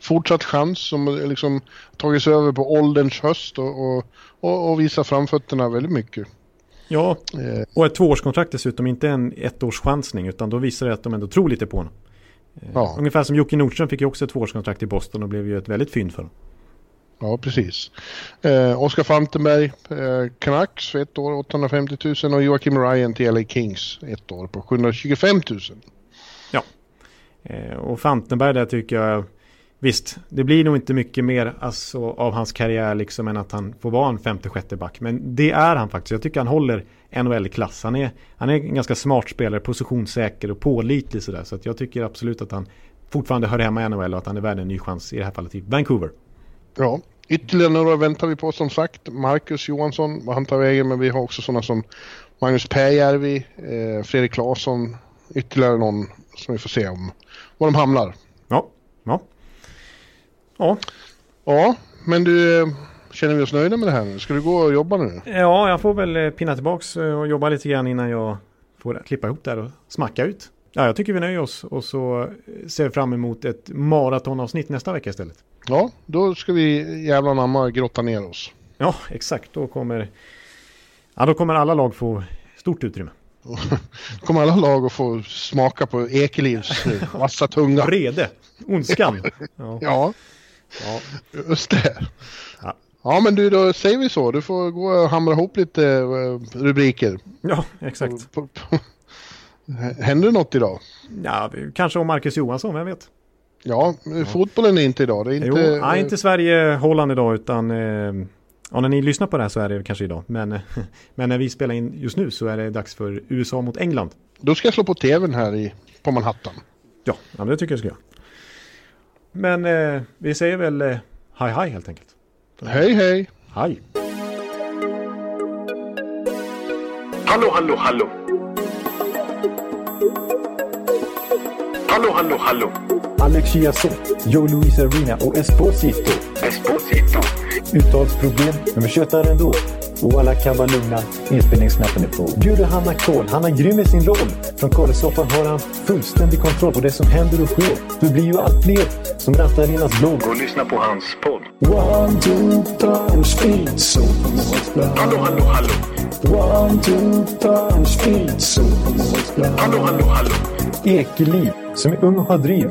fortsatt chans som liksom tagit sig över på ålderns höst och, och, och, och visar framfötterna väldigt mycket. ja, Eh, och ett tvåårskontrakt dessutom, inte en ettårschansning utan då visar det att de ändå tror lite på honom. Eh, Ja. Ungefär som Jocke Nordström fick ju också ett tvåårskontrakt i Boston och blev ju ett väldigt fynd för dem. Ja, precis. Eh, Oskar Fantenberg, eh, Canucks för ett år 850 000 och Joakim Ryan till LA Kings ett år på 725 000. Eh, och Fantenberg där tycker jag, visst, det blir nog inte mycket mer alltså, av hans karriär liksom än att han får vara en femte, sjätte back. Men det är han faktiskt. Jag tycker han håller NHL-klass. Han är, han är en ganska smart spelare, positionssäker och pålitlig sådär. Så att jag tycker absolut att han fortfarande hör hemma i NHL och att han är värd en ny chans i det här fallet i Vancouver. Ja, ytterligare några väntar vi på som sagt. Marcus Johansson, vad han tar vägen, men vi har också sådana som Magnus Pääjärvi, eh, Fredrik Claesson, ytterligare någon som vi får se om var de hamnar. Ja, ja. Ja, Ja, men du, känner vi oss nöjda med det här nu? Ska du gå och jobba nu? ja jag får väl eh, pinna tillbaks eh, och jobba lite grann innan jag får klippa ihop där och smacka ut. Ja, jag tycker vi nöjer oss och så eh, ser vi fram emot ett maratonavsnitt nästa vecka istället. Ja, då ska vi jävla namma grotta ner oss. Ja, exakt. Då kommer, ja, då kommer alla lag få stort utrymme. kommer alla lag att få smaka på Ekelivs eh, vassa tunga. Vrede, ondskan. Ja. Ja, Ja. Just det. Ja. ja. men du, då säger vi så. Du får gå och hamra ihop lite uh, rubriker. Ja, exakt. Händer något idag? Ja, kanske om Marcus Johansson, vem vet? Ja, ja. fotbollen är inte idag. Det är inte, jo, nej, inte Sverige-Holland idag utan eh, Ja, när ni lyssnar på det här så är det kanske idag. Men, men när vi spelar in just nu så är det dags för USA mot England. Då ska jag slå på tvn här i, på Manhattan. Ja, ja det tycker jag ska göra. Men eh, vi säger väl eh, hej hej helt enkelt. Hej hej. Hej. Hallå hallå hallå. Hallå hallå hallå. Alex Chiazot, Joe Luis Arena och Esposito. Esposito. Uttalsproblem, men vi tjötar ändå. Och alla kan vara lugna, inspelningsknappen är på. Bjuder Hanna Kohl, han är grym i sin roll. Från Kållesoffan har han fullständig kontroll på det som händer och sker. Det blir ju allt fler som rattar in hans blogg. Och lyssna på hans podd. One, two, time, speed, so Hallå, hallå, hallå. One, two, time, speed, so Hallå, hallå, hallå. Ekeliv, som är ung och har driv.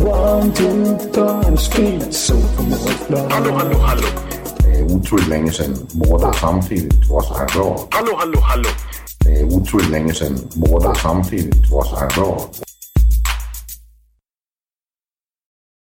One, two, time, speed, so Hallå, hallå, hallå. Det är otroligt länge sedan båda samtidigt var så här bra. Hallå, hallå, hallå. Det är otroligt länge sedan båda samtidigt var så här bra.